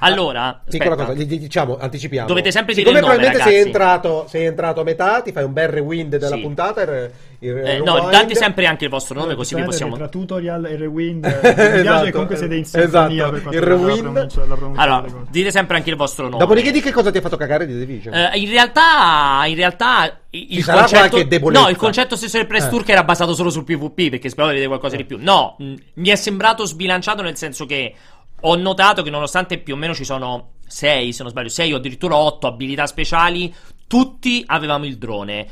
Allora,
Piccola
aspetta.
cosa, diciamo, anticipiamo.
Dovete sempre dire
Siccome
il nome,
probabilmente sei entrato, sei entrato a metà, ti fai un bel rewind della
Sì.
puntata. Il, il
Eh, no,
rewind.
date sempre anche il vostro nome così vi possiamo...
Tra tutorial e rewind, eh, mi piace
Esatto,
che comunque siete in
esatto.
sintonia per quanto
Il
riguarda la
rewind.
pronuncia- la pronuncia
Allora, dite sempre anche il vostro nome.
Dopodiché di che cosa ti ha fatto cagare di The Division?
Eh, in realtà, in realtà il
Ci sarà
concetto,
qualche debolezza.
no, il concetto stesso del press
Eh.
tour che era basato solo sul PvP perché speravo di vedere qualcosa di più. No, mh, mi è sembrato sbilanciato nel senso che ho notato che nonostante più o meno ci sono 6, se non sbaglio, 6 o addirittura 8 abilità speciali, tutti avevamo il drone.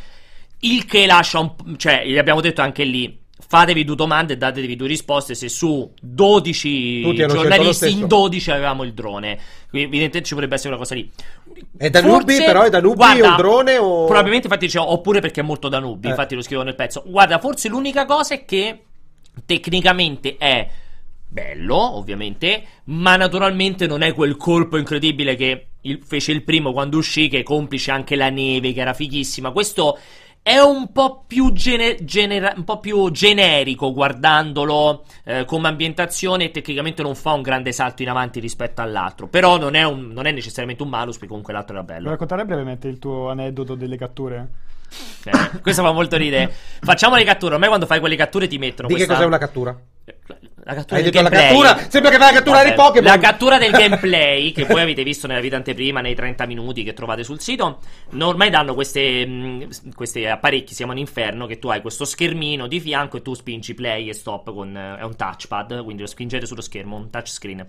Il che lascia un p- cioè, gli abbiamo detto anche lì Fatevi due domande e datevi due risposte. Se su 12
Tutti hanno scelto lo
giornalisti in 12 avevamo il drone, quindi evidentemente ci potrebbe essere una cosa lì.
È da nubi,
Forse-
però è da nubi
guarda,
o drone o...
Probabilmente infatti dicevo, oppure perché è molto da nubi,
Eh.
infatti lo scrivo nel pezzo. Guarda, forse l'unica cosa è che tecnicamente è bello, ovviamente, ma naturalmente non è quel colpo incredibile che il- fece il primo quando uscì, che complice anche la neve, che era fighissima. Questo è un po' più, gene- genera- un po' più generico guardandolo eh, come ambientazione e tecnicamente non fa un grande salto in avanti rispetto all'altro. Però non è, un- non è necessariamente un malus, perché comunque l'altro era
Vuoi
bello.
raccontare brevemente il tuo aneddoto delle catture?
Eh, questo fa molto ridere. Facciamo le catture. Ormai quando fai quelle catture ti mettono
Di che
questa...
cos'è una cattura?
La cattura
Hai
del
detto la
gameplay.
cattura? Sembra che vai a catturare i Pokémon.
La cattura del gameplay che voi avete visto nella vita anteprima nei 30 minuti che trovate sul sito. no, Ormai danno queste, mh, questi apparecchi, si chiamano Inferno, che tu hai questo schermino di fianco e tu spingi play e stop con eh, è un touchpad, quindi lo spingete sullo schermo, un touchscreen.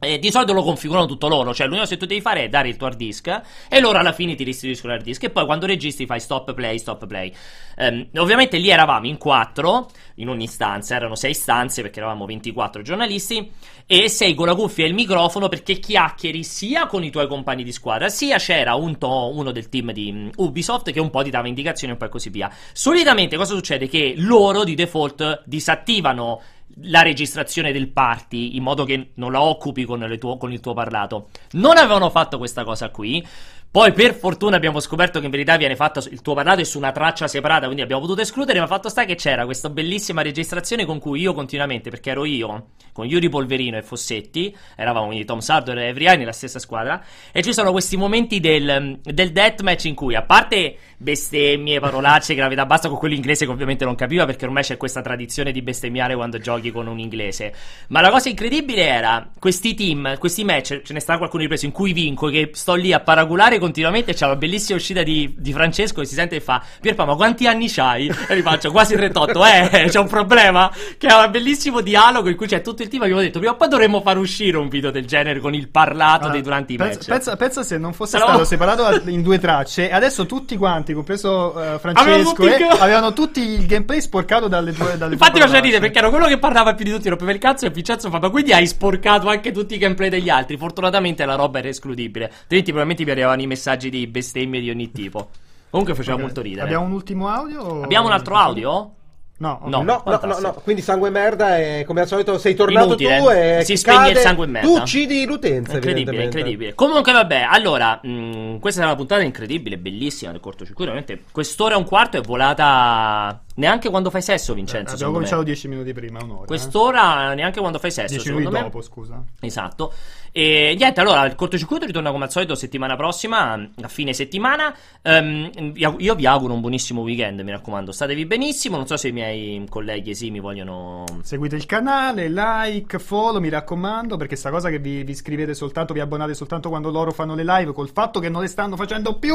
E di solito lo configurano tutto loro, cioè l'unico che tu devi fare è dare il tuo hard disk e loro alla fine ti restituiscono l'hard disk e poi quando registri fai stop play, stop play. Ehm, ovviamente lì eravamo in quattro, in ogni stanza, erano sei stanze perché eravamo 24 giornalisti e sei con la cuffia e il microfono perché chiacchieri sia con i tuoi compagni di squadra, sia c'era un to- uno del team di mm, Ubisoft che un po' ti dava indicazioni e un po' e così via. Solitamente cosa succede? Che loro di default disattivano la registrazione del party in modo che non la occupi con, tuo- con il tuo parlato. Non avevano fatto questa cosa qui. Poi per fortuna abbiamo scoperto che in verità viene fatto il tuo parlato è su una traccia separata, quindi abbiamo potuto escludere, ma fatto sta che c'era questa bellissima registrazione con cui io continuamente, perché ero io con Yuri Polverino e Fossetti, eravamo quindi Tom Sardor e Eye nella stessa squadra, e ci sono questi momenti del, del deathmatch in cui, a parte bestemmie, parolacce, gravità bassa con quello inglese che ovviamente non capiva perché ormai c'è questa tradizione di bestemmiare quando giochi con un inglese. Ma la cosa incredibile era questi team, questi match, ce ne sta qualcuno ripreso in cui vinco che sto lì a paraculare continuamente, c'è la bellissima uscita di, di Francesco che si sente e fa Pierpa ma quanti anni c'hai? E gli faccio quasi 38, eh, c'è un problema? Che è un bellissimo dialogo in cui c'è tutto il team abbiamo detto prima o poi dovremmo far uscire un video del genere con il parlato
Ah,
dei durante i match.
pensa, pensa se non fosse
Però-
stato separato in due tracce, e adesso tutti quanti, compreso
Avevano
Francesco, eh, avevano tutti il gameplay sporcato dalle due dalle
Infatti faceva ridere perché ero quello che parlava più di tutti, rompeva il cazzo e Vincenzo fa ma quindi hai sporcato anche tutti i gameplay degli altri. Fortunatamente la roba era escludibile, altrimenti probabilmente mi arrivavano i messaggi di bestemmie di ogni tipo. Comunque faceva
Ok.
molto ridere.
Abbiamo un ultimo audio? o-
Abbiamo un altro audio?
No.
No.
No, no, no, quindi sangue merda e come al solito sei tornato
Inutile.
tu e
Si spegne il sangue merda.
Tu uccidi l'utenza,
Incredibile, incredibile. Comunque, vabbè, allora, mh, questa è una puntata incredibile, bellissima del cortocircuito. Veramente, quest'ora e un quarto è volata Neanche quando fai sesso, Vincenzo.
Abbiamo cominciato
me.
10 minuti prima, un'ora. eh.
Quest'ora neanche quando fai sesso.
10
secondo
minuti
me.
dopo, scusa.
Esatto. E niente, allora il cortocircuito ritorna come al solito settimana prossima, a fine settimana. Ehm, io vi auguro un buonissimo weekend, mi raccomando. Statevi benissimo. Non so se i miei colleghi esimi vogliono.
Seguite il canale, like, follow, mi raccomando, perché sta cosa che vi, vi iscrivete soltanto, vi abbonate soltanto quando loro fanno le live, col fatto che non le stanno facendo più,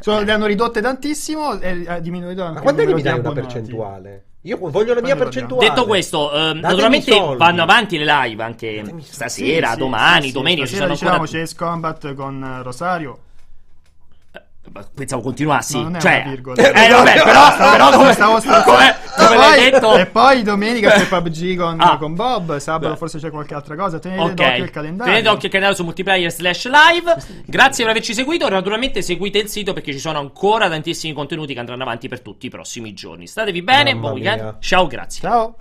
sono- le hanno ridotte tantissimo e ha diminuito anche
Ma quando è
il
percentuale? Io voglio la mia percentuale.
Detto questo, ehm, naturalmente
soldi.
vanno avanti le live anche
Datemi
stasera,
Sì, sì,
domani,
sì, sì,
domenica. Ci
stasera
sono ancora.
dicevamo Chase Combat con eh, Rosario.
Pensavo continuassi.
No, non è
cioè,
una virgola.
eh, vabbè, però,
Stavo-
però come,
stavo scherzando.
come,
E
come l'hai
poi-
detto,
E poi domenica c'è PUBG con,
Ah.
con Bob, sabato
Beh.
forse c'è qualche altra cosa. Tenete
Ok,
d'occhio il calendario.
tenete d'occhio il canale su multiplayer slash live. Grazie per averci seguito. Naturalmente seguite il sito perché ci sono ancora tantissimi contenuti che andranno avanti per tutti i prossimi giorni. Statevi bene,
Mamma
buon weekend. Ciao, grazie.
Ciao.